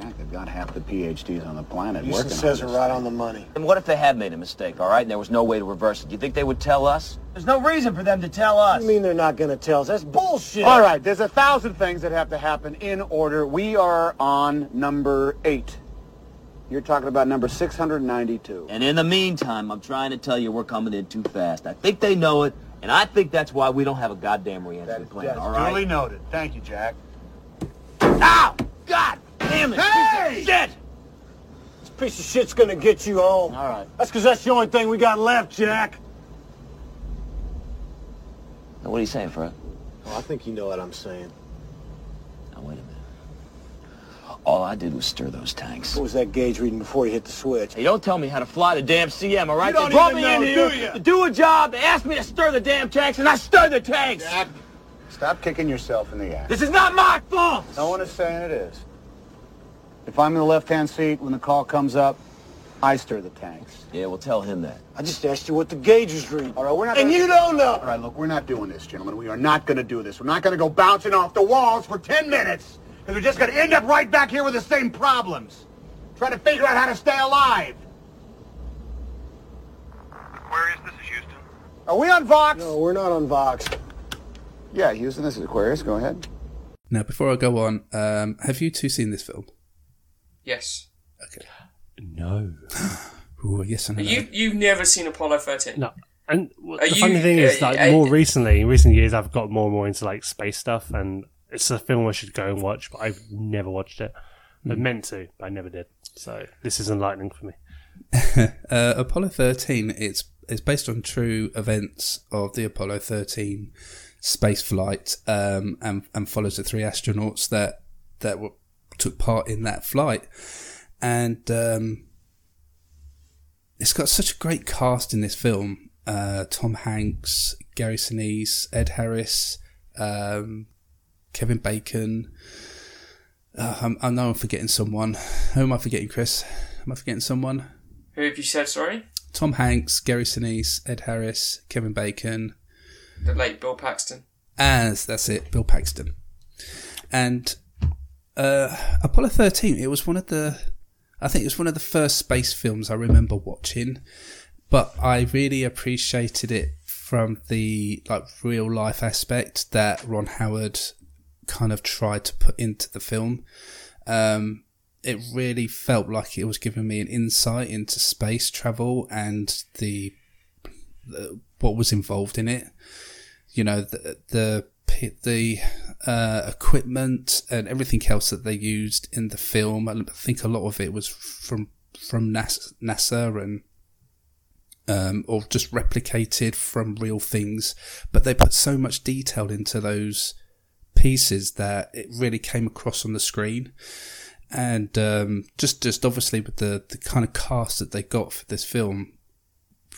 Jack, they've got half the PhDs on the planet Houston working says on we're this. right on the money. And what if they had made a mistake, all right, and there was no way to reverse it? Do you think they would tell us? There's no reason for them to tell us. You mean they're not going to tell us? That's bullshit. All right, there's a thousand things that have to happen in order. We are on number eight. You're talking about number 692. And in the meantime, I'm trying to tell you we're coming in too fast. I think they know it, and I think that's why we don't have a goddamn reentry plan, That's all right? duly noted. Thank you, Jack. Ow! God damn it! Hey! Piece shit! This piece of shit's going to get you home. All right. That's because that's the only thing we got left, Jack. Now, what are you saying, Fred? Oh, I think you know what I'm saying. Now, wait a minute. All I did was stir those tanks. What was that gauge reading before you hit the switch? Hey, don't tell me how to fly the damn CM, all right? You don't they brought even me in here do to do a job. They asked me to stir the damn tanks, and I stirred the tanks. Jack, stop kicking yourself in the ass. This is not my fault. No one is saying it is. If I'm in the left-hand seat when the call comes up, I stir the tanks. Yeah, well, tell him that. I just asked you what the gauge was reading. All right, we're not. And gonna- you don't know. All right, look, we're not doing this, gentlemen. We are not going to do this. We're not going to go bouncing off the walls for 10 minutes. Because we're just going to end up right back here with the same problems. Trying to figure out how to stay alive. Aquarius, this is Houston. Are we on Vox? No, we're not on Vox. Yeah, Houston, this is Aquarius. Go ahead. Now, before I go on, um, have you two seen this film? Yes. Okay. No. Ooh, yes and no. You you've never seen Apollo 13? No. And w- Are the you- funny thing is, uh, like uh, more recently, in recent years, I've got more and more into like space stuff, and it's a film I should go and watch, but I've never watched it. I Hmm. meant to, but I never did. So this is enlightening for me. uh, Apollo 13, it's, it's based on true events of the Apollo 13 space flight um, and, and follows the three astronauts that, that were, took part in that flight. And um, it's got such a great cast in this film. Uh, Tom Hanks, Gary Sinise, Ed Harris, um, Kevin Bacon. Uh, I'm, I know I'm forgetting someone. Who am I forgetting, Chris? Am I forgetting someone? Who have you said? Sorry, Tom Hanks, Gary Sinise, Ed Harris, Kevin Bacon, the late Bill Paxton. as that's it, Bill Paxton. And uh, Apollo 13, it was one of the, I think it was one of the first space films I remember watching, but I really appreciated it from the like real life aspect that Ron Howard kind of tried to put into the film. Um, it really felt like it was giving me an insight into space travel and the, the what was involved in it. You know, the the the uh, equipment and everything else that they used in the film. I think a lot of it was from from NASA, and um, or just replicated from real things, but they put so much detail into those pieces that it really came across on the screen. And um, just just obviously with the the kind of cast that they got for this film,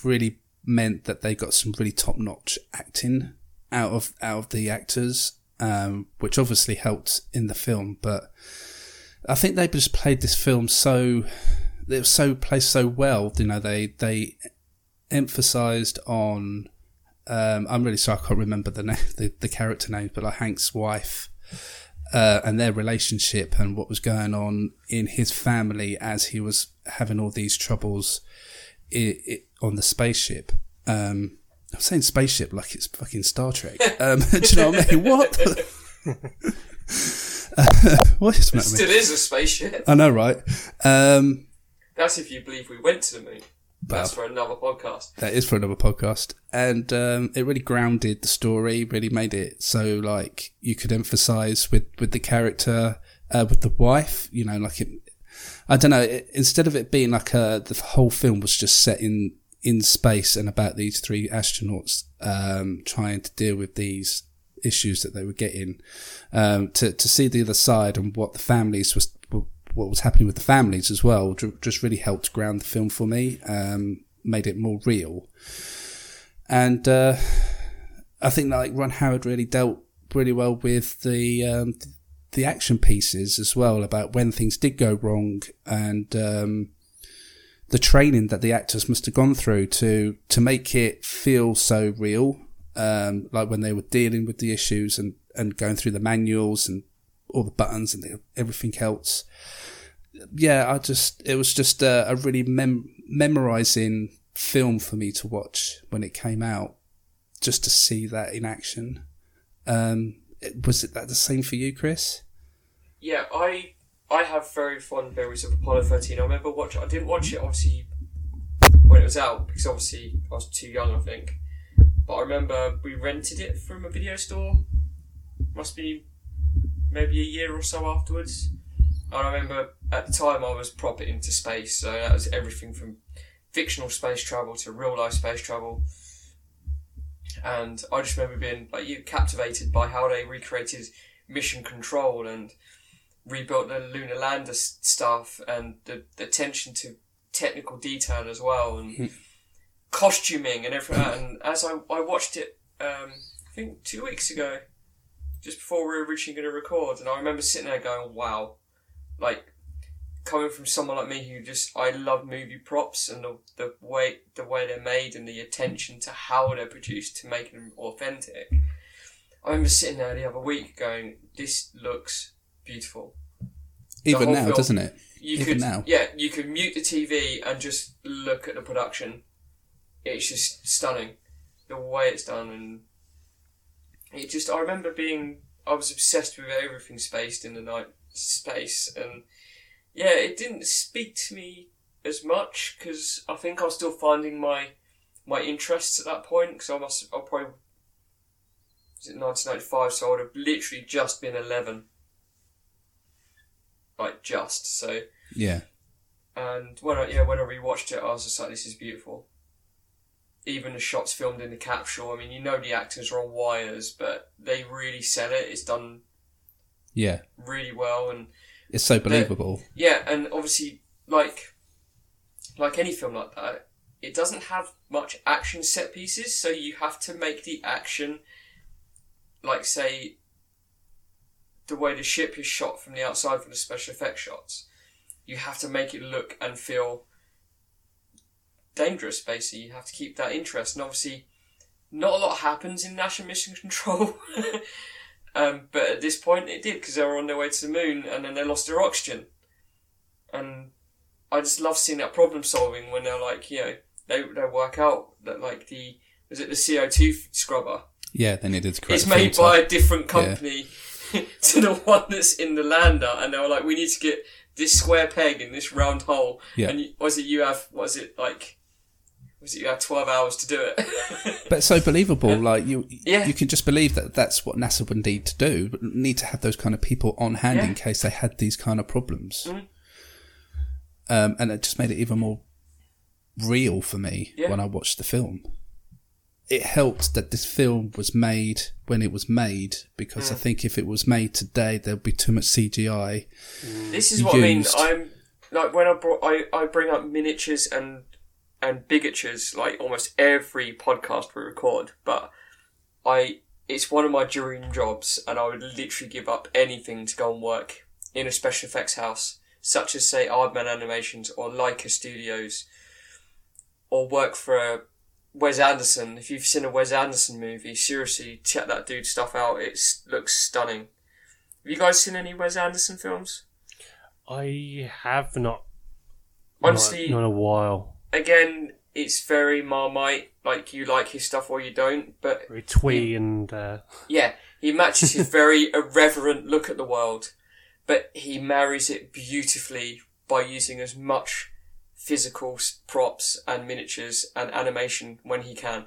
really meant that they got some really top notch acting out of out of the actors, um, which obviously helped in the film. But I think they just played this film so it was so placed so well. You know, they they emphasized on. Um, I'm really sorry, I can't remember the, the the character name, but like Hank's wife uh, and their relationship and what was going on in his family as he was having all these troubles i i on the spaceship. Um, I'm saying spaceship like it's fucking Star Trek. Um, do you know what I mean? What? uh, what is It matter still is a spaceship. I know, right? Um, That's if you believe we went to the moon. That's for another podcast. that is for another podcast, and um, it really grounded the story. Really made it so like you could emphasize with with the character, uh, with the wife. You know, like it. I don't know. It, instead of it being like a, the whole film was just set in in space and about these three astronauts um, trying to deal with these issues that they were getting. Um, to to see the other side and what the families was what was happening with the families as well ju- just really helped ground the film for me. Um, made it more real, and uh, I think like Ron Howard really dealt really well with the um, the action pieces as well about when things did go wrong and um, the training that the actors must have gone through to to make it feel so real. Um, like when they were dealing with the issues and, and going through the manuals and all the buttons and the, everything else. Yeah, I just it was just a, a really mem- memorizing film for me to watch when it came out, just to see that in action. Um, was it that the same for you, Chris? Yeah, I I have very fond memories of Apollo 13. I remember watch. I didn't watch it obviously when it was out because obviously I was too young, I think. But I remember we rented it from a video store. Must be maybe a year or so afterwards. And I remember at the time I was proper into space, so that was everything from fictional space travel to real life space travel. And I just remember being like you captivated by how they recreated mission control and rebuilt the lunar lander stuff and the, the attention to technical detail as well and costuming and everything. And as I, I watched it, um, I think two weeks ago, just before we were originally going to record, and I remember sitting there going, "Wow!" Like coming from someone like me who just I love movie props and the, the way the way they're made and the attention to how they're produced to make them authentic. I remember sitting there the other week going, "This looks beautiful." Even now, film, doesn't it? You Even could, now. yeah, you could mute the TV and just look at the production. It's just stunning, the way it's done, and it just. I remember being. I was obsessed with everything spaced in the night space, and yeah, it didn't speak to me as much because I think I was still finding my my interests at that point because I must I probably was it 1995, so I would have literally just been 11, like just so. Yeah. And when I yeah when I rewatched it, I was just like, this is beautiful. Even the shots filmed in the capsule. I mean, you know the actors are on wires, but they really sell it. It's done Yeah. really well, and It's so believable. yeah, and obviously, like like any film like that, it doesn't have much action set pieces, so you have to make the action, like say, the way the ship is shot from the outside from the special effects shots. You have to make it look and feel dangerous. Basically, you have to keep that interest, and obviously, not a lot happens in National Mission Control. Um, but at this point, it did because they were on their way to the moon, and then they lost their oxygen. And I just love seeing that problem solving when they're like, you know, they they work out that like the was it the CO two scrubber? Yeah, they needed to It's made filter. by a different Yeah. to the one that's in the lander, and they were like, we need to get this square peg in this round hole. Yeah. And you, was it you have? Was it like? Was it you had twelve hours to do it? But it's so believable, like you, Yeah. you can just believe that that's what NASA would need to do, need to have those kind of people on hand Yeah. in case they had these kind of problems. Mm. Um, and it just made it even more real for me Yeah. when I watched the film. It helped that this film was made when it was made because I Mm. think if it was made today, there'd be too much CGI. This is what I mean. I'm like when I brought I, I bring up miniatures and and bigatures like almost every podcast we record, but I it's one of my dream jobs, and I would literally give up anything to go and work in a special effects house, such as say Aardman Animations or Laika Studios, or work for a Wes Anderson. If you've seen a Wes Anderson movie, seriously check that dude's stuff out. It looks stunning. Have you guys seen any Wes Anderson films? I have not. Honestly- not, not a while. again, it's very Marmite. Like you like his stuff or you don't, but Very twee and uh, yeah, he matches his very irreverent look at the world, but he marries it beautifully by using as much physical props and miniatures and animation when he can.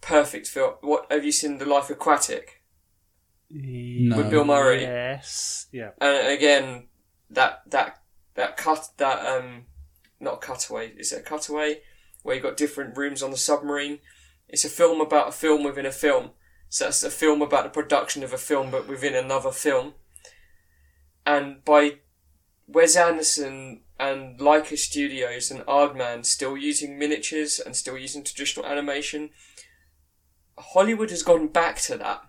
Perfect film. What have you seen? The Life Aquatic No. with Bill Murray. Yes. Yeah. And again, that that that cut that um not cutaway is it a cutaway where you've got different rooms on the submarine. It's a film about a film within a film. So it's a film about the production of a film, but within another film. And by Wes Anderson and Laika Studios and Aardman still using miniatures and still using traditional animation, Hollywood has gone back to that.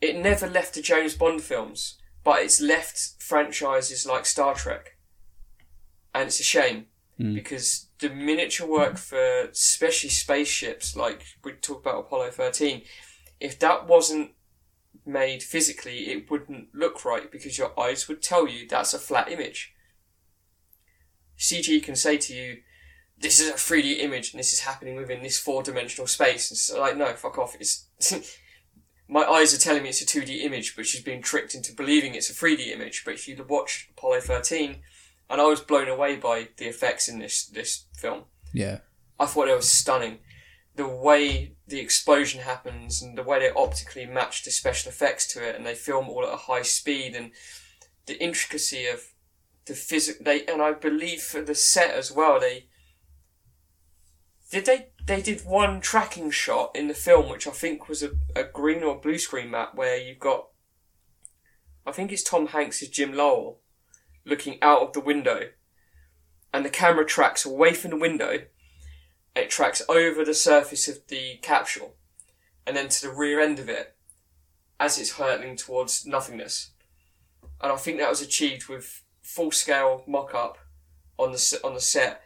It never left the James Bond films, but it's left franchises like Star Trek. And it's a shame Mm. because the miniature work for especially spaceships, like we talked about Apollo 13, if that wasn't made physically, it wouldn't look right because your eyes would tell you that's a flat image. CG can say to you, this is a 3D image and this is happening within this four dimensional space. And it's like, no, fuck off. It's my eyes are telling me it's a 2D image, but she's being tricked into believing it's a 3D image. But if you watch Apollo 13, and I was blown away by the effects in this, this film. Yeah. I thought it was stunning. The way the explosion happens and the way they optically match the special effects to it and they film all at a high speed and the intricacy of the physic they and I believe for the set as well they did they they did one tracking shot in the film which I think was a, a green or blue screen map where you've got I think it's Tom Hanks as Jim Lovell looking out of the window and the camera tracks away from the window it tracks over the surface of the capsule and then to the rear end of it as it's hurtling towards nothingness. And I think that was achieved with full scale mock up on the on the set.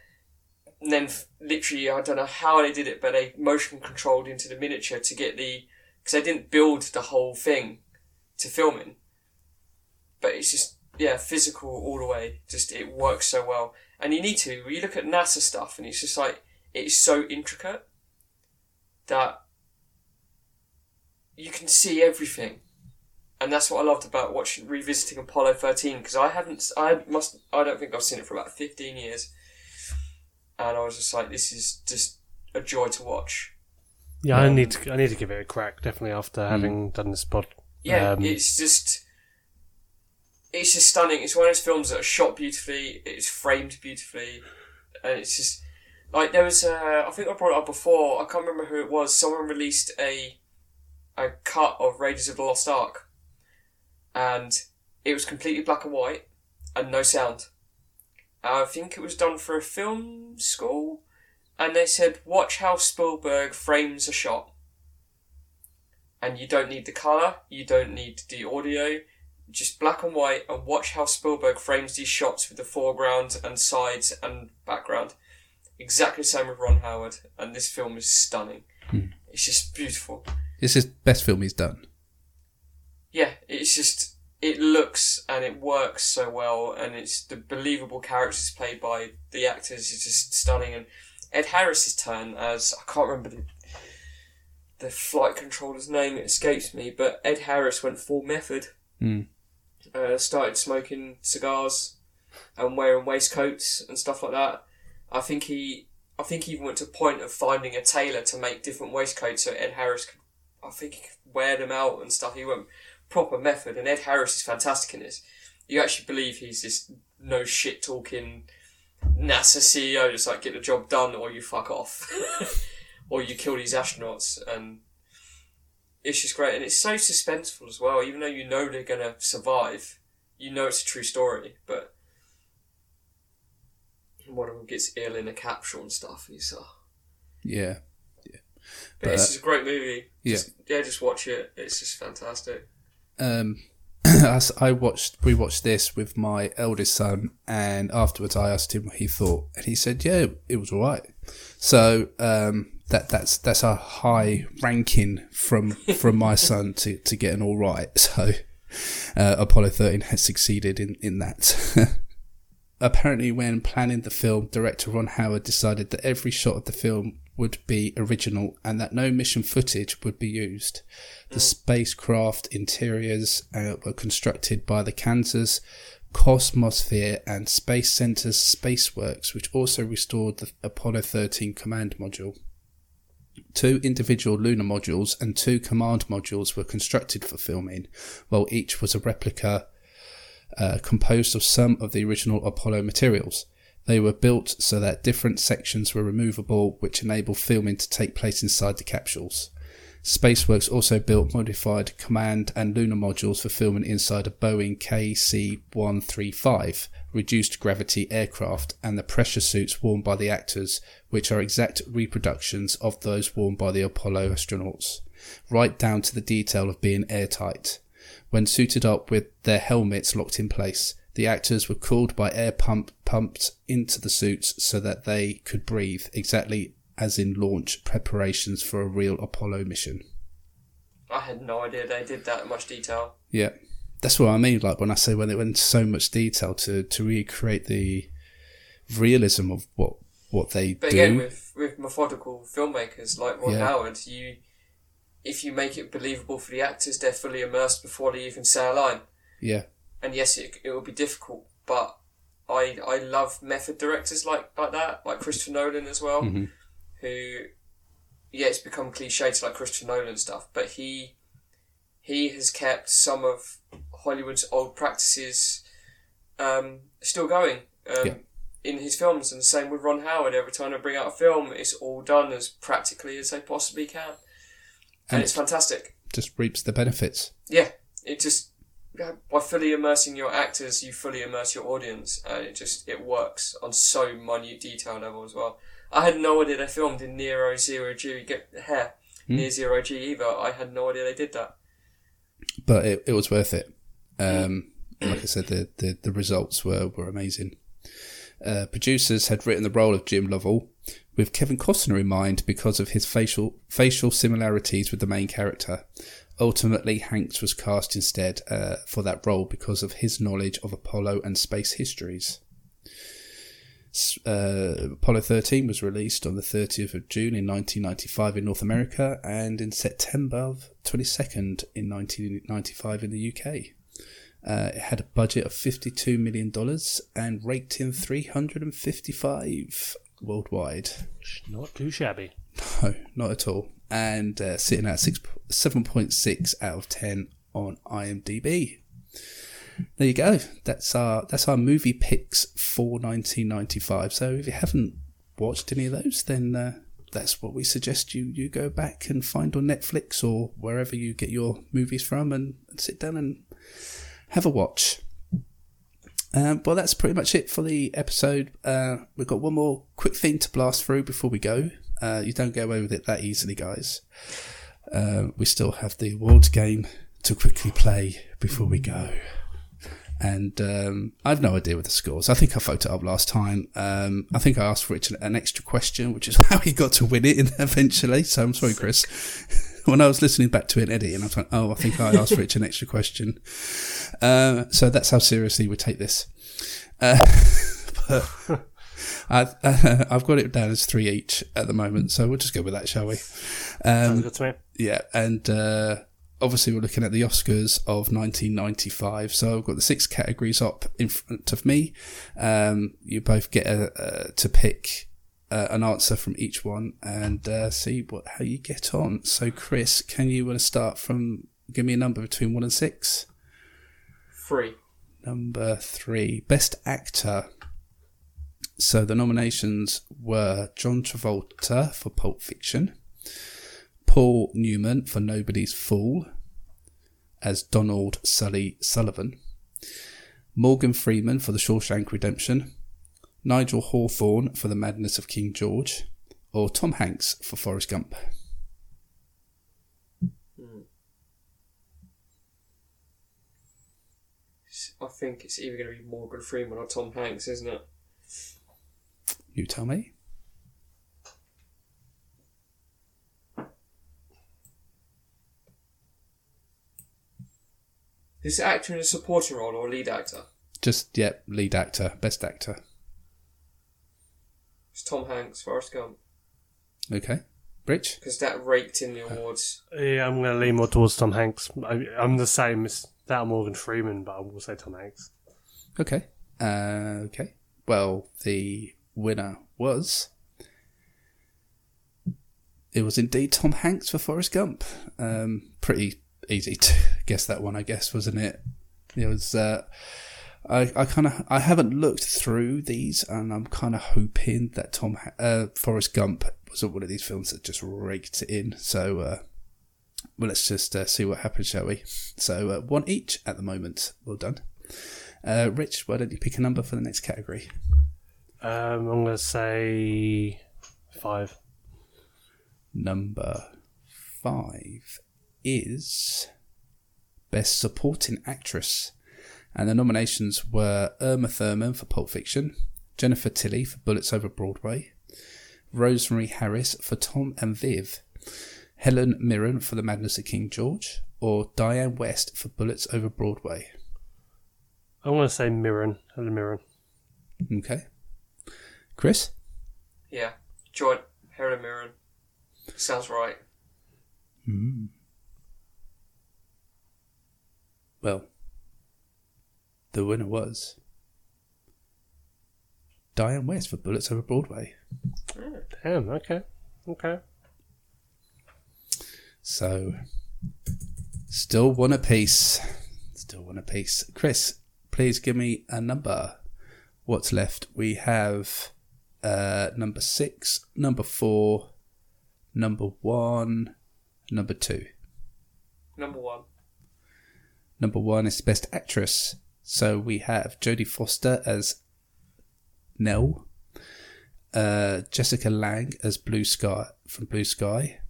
And then literally, I don't know how they did it, but they motion controlled into the miniature to get the because they didn't build the whole thing to film in. But it's just yeah, physical all the way. Just it works so well, and you need to. You look at NASA stuff, and it's just like it's so intricate that you can see everything, and that's what I loved about watching revisiting Apollo thirteen because I haven't, I must, I don't think I've seen it for about fifteen years, and I was just like, this is just a joy to watch. Yeah, I Um, need to I need to give it a crack. Definitely after having done this pod. Yeah, Um, it's just it's just stunning. It's one of those films that are shot beautifully. It's framed beautifully, and it's just like there was. a, I think I brought it up before. I can't remember who it was. Someone released a a cut of Raiders of the Lost Ark, and it was completely black and white and no sound. I think it was done for a film school, and they said, "Watch how Spielberg frames a shot." and you don't need the color, you don't need the audio, just black and white, and watch how Spielberg frames these shots with the foreground and sides and background. Exactly the same with Ron Howard, and this film is stunning. Hmm. It's just beautiful. It's his best film he's done. Yeah, it's just it looks and it works so well, and it's the believable characters played by the actors is just stunning. And Ed Harris's turn as I can't remember the the flight controller's name, it escapes me, but Ed Harris went full method. Mm. Uh, started smoking cigars and wearing waistcoats and stuff like that. I think he, I think he even went to the point of finding a tailor to make different waistcoats so Ed Harris could, I think, he could wear them out and stuff. He went proper method, and Ed Harris is fantastic in this. You actually believe he's this no shit talking NASA CEO, just like get the job done or you fuck off, or you kill these astronauts, and it's just great, and it's so suspenseful as well. Even though you know they're gonna survive, you know it's a true story, but one of them gets ill in a capsule and stuff, and he's uh, Yeah. but, But, it's uh, just a great movie. yeah. Yeah, just watch it. It's just fantastic. Um, as I watched, we watched this with my eldest son, and afterwards I asked him what he thought, and he said, "Yeah, it was alright." So um, that that's that's a high ranking from from my son to, to get an all right. So uh, Apollo thirteen has succeeded in in that. Apparently, when planning the film, director Ron Howard decided that every shot of the film would be original and that no mission footage would be used. The spacecraft interiors uh, were constructed by the Kansas Cosmosphere and Space Center's Spaceworks, which also restored the Apollo 13 command module. Two individual lunar modules and two command modules were constructed for filming, while each was a replica uh, composed of some of the original Apollo materials. They were built so that different sections were removable, which enabled filming to take place inside the capsules. Spaceworks also built modified command and lunar modules for filming inside a Boeing KC 135 reduced gravity aircraft and the pressure suits worn by the actors, which are exact reproductions of those worn by the Apollo astronauts, right down to the detail of being airtight. When suited up with their helmets locked in place, the actors were cooled by air pump pumped into the suits so that they could breathe, exactly as in launch preparations for a real Apollo mission. I had no idea they did that in much detail. Yeah, that's what I mean. Like when I say when they went into so much detail to to recreate the realism of what what they But do. again, with with methodical filmmakers like Ron Yeah. Howard, you if you make it believable for the actors, they're fully immersed before they even say a line. yeah, And yes, it it will be difficult, but I I love method directors like like that, like Christopher Nolan as well, Mhm. who yeah, it's become cliche to like Christopher Nolan stuff, but he he has kept some of Hollywood's old practices um, still going um, Yeah. in his films, and the same with Ron Howard. Every time they bring out a film, it's all done as practically as they possibly can, and, And- it's fantastic. just reaps the benefits. Yeah, it just by fully immersing your actors, you fully immerse your audience, and it just it works on so minute detail level as well. I had no idea they filmed in Nero Zero G get hair Hmm. near Zero G either. I had no idea they did that. but it, it was worth it. Um, like I said, the, the, the results were, were amazing. Uh, producers had written the role of Jim Lovell with Kevin Costner in mind because of his facial facial similarities with the main character. Ultimately, Hanks was cast instead uh, for that role because of his knowledge of Apollo and space histories. Uh, Apollo 13 was released on the 30th of June in 1995 in North America and in September of 22nd in 1995 in the UK. Uh, it had a budget of $52 million and raked in 355 worldwide. Not too shabby. No, not at all. And uh, sitting at six, 7.6 out of 10 on IMDb. There you go. That's our that's our movie picks for 1995. So if you haven't watched any of those, then uh, that's what we suggest you you go back and find on Netflix or wherever you get your movies from, and, and sit down and have a watch. Um, well, that's pretty much it for the episode. Uh, we've got one more quick thing to blast through before we go. Uh, you don't get away with it that easily, guys. Uh, we still have the awards game to quickly play before we go. And um, I have no idea what the scores. I think I fucked it up last time. Um, I think I asked for an extra question, which is how he got to win it eventually. So I'm sorry, Chris. when I was listening back to it Eddie, and I was like, oh, I think I asked Rich an extra question. Uh, so that's how seriously we take this. Uh, but I've, uh, I've got it down as three each at the moment, so we'll just go with that, shall we? Um, Sounds good to me. Yeah, and uh, obviously we're looking at the Oscars of 1995. So I've got the six categories up in front of me. Um, you both get a, to pick uh, an answer from each one and uh, see what how you get on. So Chris, can you want to start from? Give me a number between one and six. Three. Number three, best actor. So the nominations were John Travolta for Pulp Fiction, Paul Newman for Nobody's Fool as Donald Sully Sullivan, Morgan Freeman for The Shawshank Redemption, Nigel Hawthorne for The Madness of King George, or Tom Hanks for Forrest Gump. Hmm. I think it's either going to be Morgan Freeman or Tom Hanks, isn't it? You tell me. Is it actor in a supporting role or a lead actor? Just, yeah, lead actor, best actor. It's Tom Hanks, Forrest Gump. Okay. Rich? Because that raked in the awards. Yeah, I'm going to lean more towards Tom Hanks. I, I'm the same as that Morgan Freeman, but I will say Tom Hanks. Okay. Uh, okay. Well, the winner was. It was indeed Tom Hanks for Forrest Gump. Um, pretty easy to guess that one, I guess, wasn't it? It was. Uh, I, I kind of I haven't looked through these, and I'm kind of hoping that Tom uh, Forrest Gump wasn't one of these films that just raked it in. So, uh, well, let's just uh, see what happens, shall we? So, uh, one each at the moment. Well done, uh, Rich. Why don't you pick a number for the next category? Um, I'm going to say five. Number five is Best Supporting Actress. And the nominations were Uma Thurman for Pulp Fiction, Jennifer Tilly for Bullets Over Broadway, Rosemary Harris for Tom and Viv, Helen Mirren for The Madness of King George, or Diane West for Bullets Over Broadway. I'm to say Mirren. Helen Mirren. Okay. Chris? Yeah, joint Helen Mirren. Sounds right. Mm. Well, the winner was Diane West for Bullets Over Broadway. Damn, okay. Okay. So, still one apiece. Still one apiece. Chris, please give me a number. What's left? We have uh, number six, number four, number one, number two. Number one. Number one is Best Actress. So we have Jodie Foster as Nell, uh, Jessica Lange as Blue Sky from Blue Sky,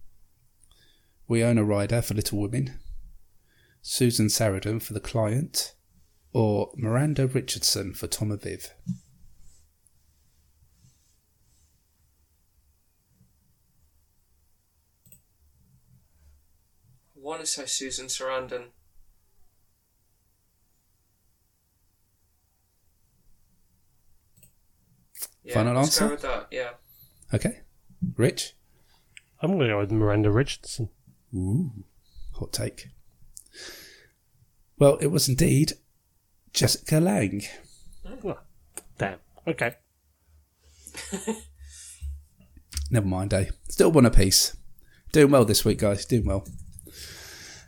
Winona Ryder for Little Women, Susan Sarandon for The Client, or Miranda Richardson for Tom and want to say Susan Sarandon. Yeah, Final let's answer? Go with that. Yeah. Okay. Rich? I'm going to go with Miranda Richardson. Ooh. Hot take. Well, it was indeed Jessica Lang. Lange. Damn. Okay. Never mind, eh? Still one apiece. Doing well this week, guys. Doing well.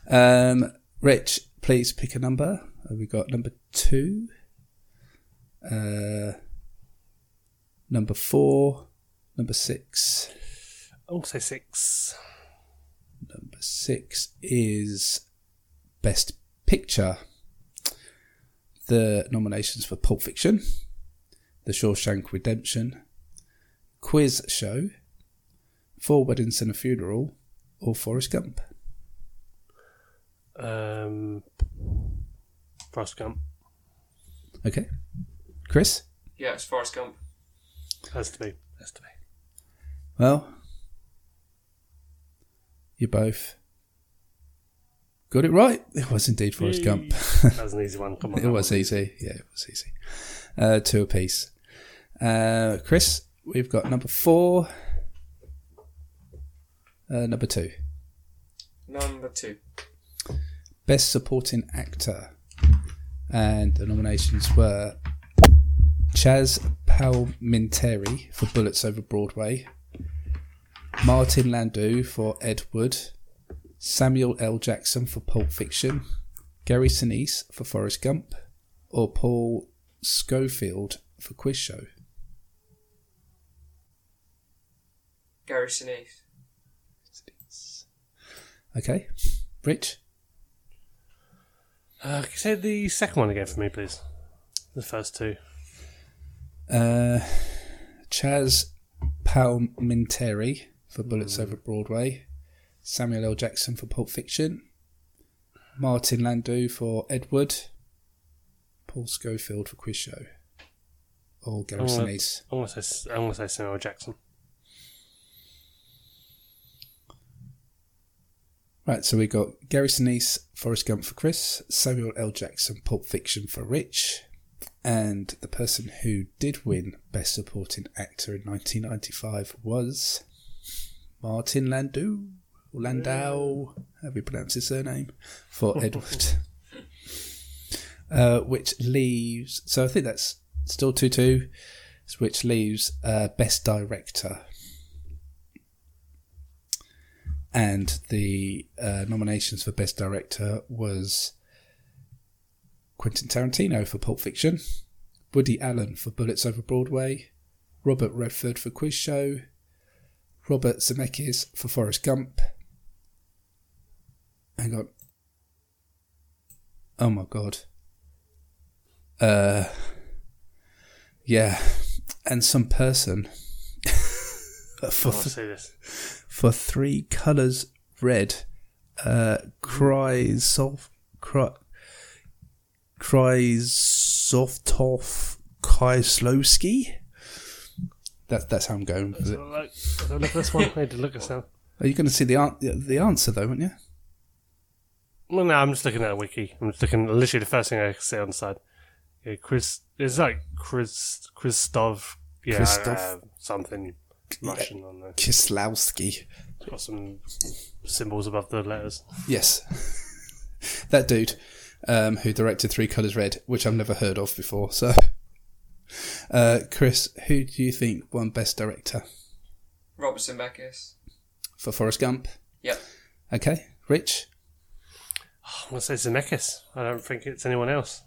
Um, Rich, please pick a number. Have we got number two? Uh, number four, number six. To say six. Number six is Best Picture. The nominations for Pulp Fiction, The Shawshank Redemption, Quiz Show, Four Weddings and a Funeral, or Forrest Gump. Um, Forrest Gump. Okay. Chris? Yeah, it's Forrest Gump. Has to be. Has to be. Well, you both got it right. It was indeed Forrest Gump. that was an easy one. Come on. it was easy. Yeah, it was easy. Uh, two apiece. Uh, Chris, we've got number four. Uh, number two. Number two. Best Supporting Actor. And the nominations were Chaz Palminteri for Bullets Over Broadway, Martin Landau for Ed Wood, Samuel L. Jackson for Pulp Fiction, Gary Sinise for Forrest Gump, or Paul Scofield for Quiz Show. Gary Sinise. Okay, Rich. Uh, can you say the second one again for me, please? The first two. Uh, Chaz Palminteri for Bullets Over Broadway, Samuel L. Jackson for Pulp Fiction, Martin Landau for Ed Wood, Paul Scofield for Quiz Show, or Gary Sinise. I'm going to say I'm going to say Samuel Jackson. Right, so we got Gary Sinise, Forrest Gump for Chris, Samuel L. Jackson, Pulp Fiction for Rich, and the person who did win Best Supporting Actor in 1995 was Martin Landau, or Landau, however you pronounce his surname, for Ed Wood. uh, which leaves, so I think that's still 2 2, which leaves uh, Best Director and the uh, nominations for Best Director was Quentin Tarantino for Pulp Fiction, Woody Allen for Bullets Over Broadway, Robert Redford for Quiz Show, Robert Zemeckis for Forrest Gump. Hang on. Oh my god. Uh, yeah, and some person for I want to see this. for three colours red. Uh, Krysov, Kry, Krysovtov Kieslowski. That's that's how I'm going with it. Look at this one. Need to look at some. Are you going to see the an- the answer though, aren't you? Well, no, I'm just looking at a wiki. I'm just looking literally the first thing I see on the side. Yeah, Chris. It's like Chris Christoph. Yeah, Christoph. uh, something Russian on there. Kislowski. It's got some symbols above the letters. Yes, that dude um, who directed Three Colours Red, which I've never heard of before. So, uh, Chris, who do you think won Best Director Robert Zemeckis. for Forrest Gump? Yep. Okay, Rich. I'm gonna say Zemeckis. I don't think it's anyone else.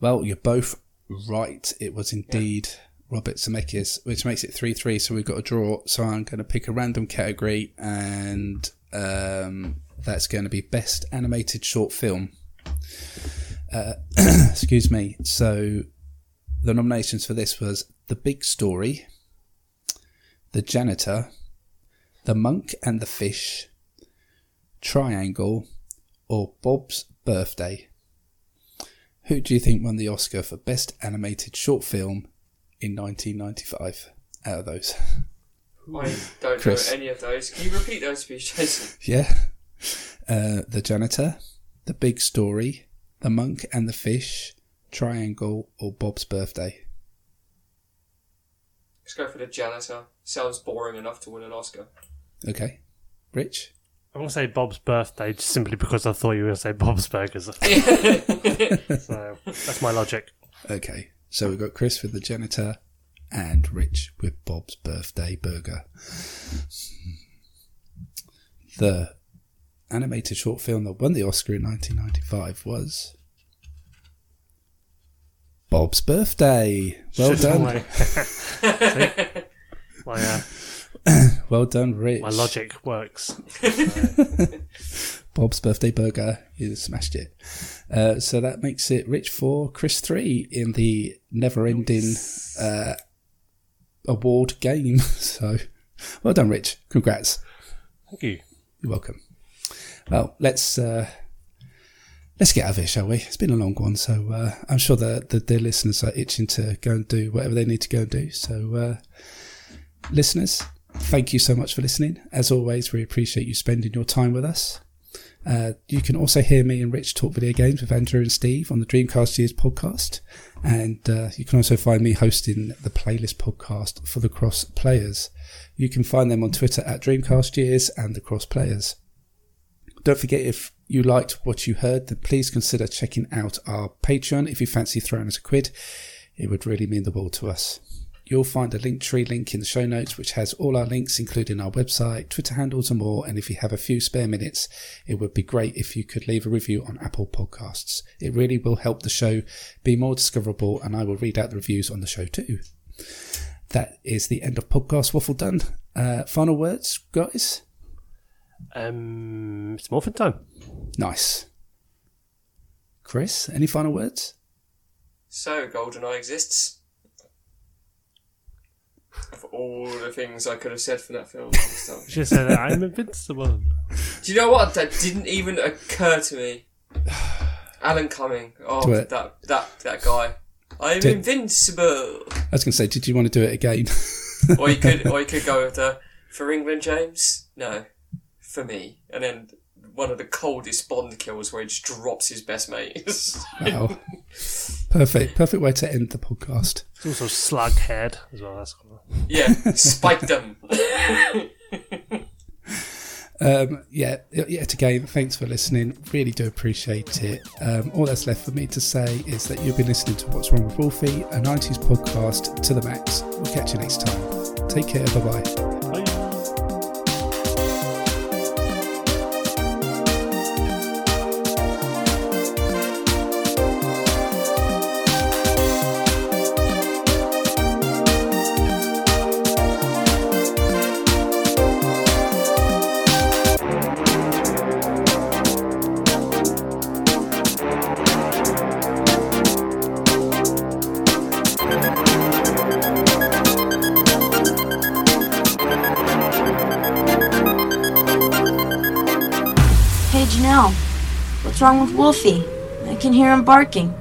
Well, you're both right. It was indeed Robert Zemeckis, which makes it 3 3. So we've got a draw. So I'm going to pick a random category, and um, that's going to be Best Animated Short Film. Uh, excuse me. So the nominations for this was The Big Story, The Janitor, The Monk and the Fish, Triangle, or Bob's Birthday. Who do you think won the Oscar for Best Animated Short Film in 1995 out of those? I don't Chris. know any of those. Can you repeat those, please, Jason? Yeah. Uh, the Janitor, The Big Story, The Monk and the Fish, Triangle, or Bob's Birthday? Let's go for the janitor. Sounds boring enough to win an Oscar. Okay. Rich? I'm gonna say Bob's birthday just simply because I thought you were gonna say Bob's Burgers. so that's my logic. Okay. So we've got Chris with The Janitor and Rich with Bob's Birthday Burger. The animated short film that won the Oscar in 1995 was Bob's Birthday. Well done. my- my, uh, well done, Rich. my logic works. Bob's birthday burger. You smashed it. Uh, so that makes it Rich for Chris three in the never-ending uh, award game. So, well done, Rich. Congrats. Thank you. You're welcome. Well, let's uh, let's get out of here, shall we? It's been a long one, so uh, I'm sure the, the the listeners are itching to go and do whatever they need to go and do. So, uh, listeners, thank you so much for listening. As always, we appreciate you spending your time with us. Uh, you can also hear me and Rich talk video games with Andrew and Steve on the Dreamcast Years podcast. And uh, you can also find me hosting the playlist podcast for the Cross Players. You can find them on Twitter at Dreamcast Years and the Cross Players. Don't forget if you liked what you heard, then please consider checking out our Patreon if you fancy throwing us a quid. It would really mean the world to us. You'll find a link tree link in the show notes, which has all our links, including our website, Twitter handles, and more. And if you have a few spare minutes, it would be great if you could leave a review on Apple Podcasts. It really will help the show be more discoverable, and I will read out the reviews on the show too. That is the end of podcast waffle done. Uh, final words, guys. Um, it's morphin time. Nice. Chris, any final words? So, GoldenEye exists. Of all the things I could have said for that film. So- You should say that I'm invincible. Do you know what? That didn't even occur to me. Alan Cumming. Oh, Do it. that that that guy. I'm Do it. invincible. I was going to say, did you want to do it again? or you could, or you could go with the for England, James. No, for me. And then one of the coldest Bond kills where he just drops his best mate. wow. Perfect. Perfect way to end the podcast. It's also slug head as well. That's cool. yeah, spike them. Um, yeah, yet again, thanks for listening. Really do appreciate it. Um, all that's left for me to say is that you've been listening to What's Wrong with Wolfie, a 90s podcast to the max. We'll catch you next time. Take care. Bye bye. Wrong with Wolfie? I can hear him barking.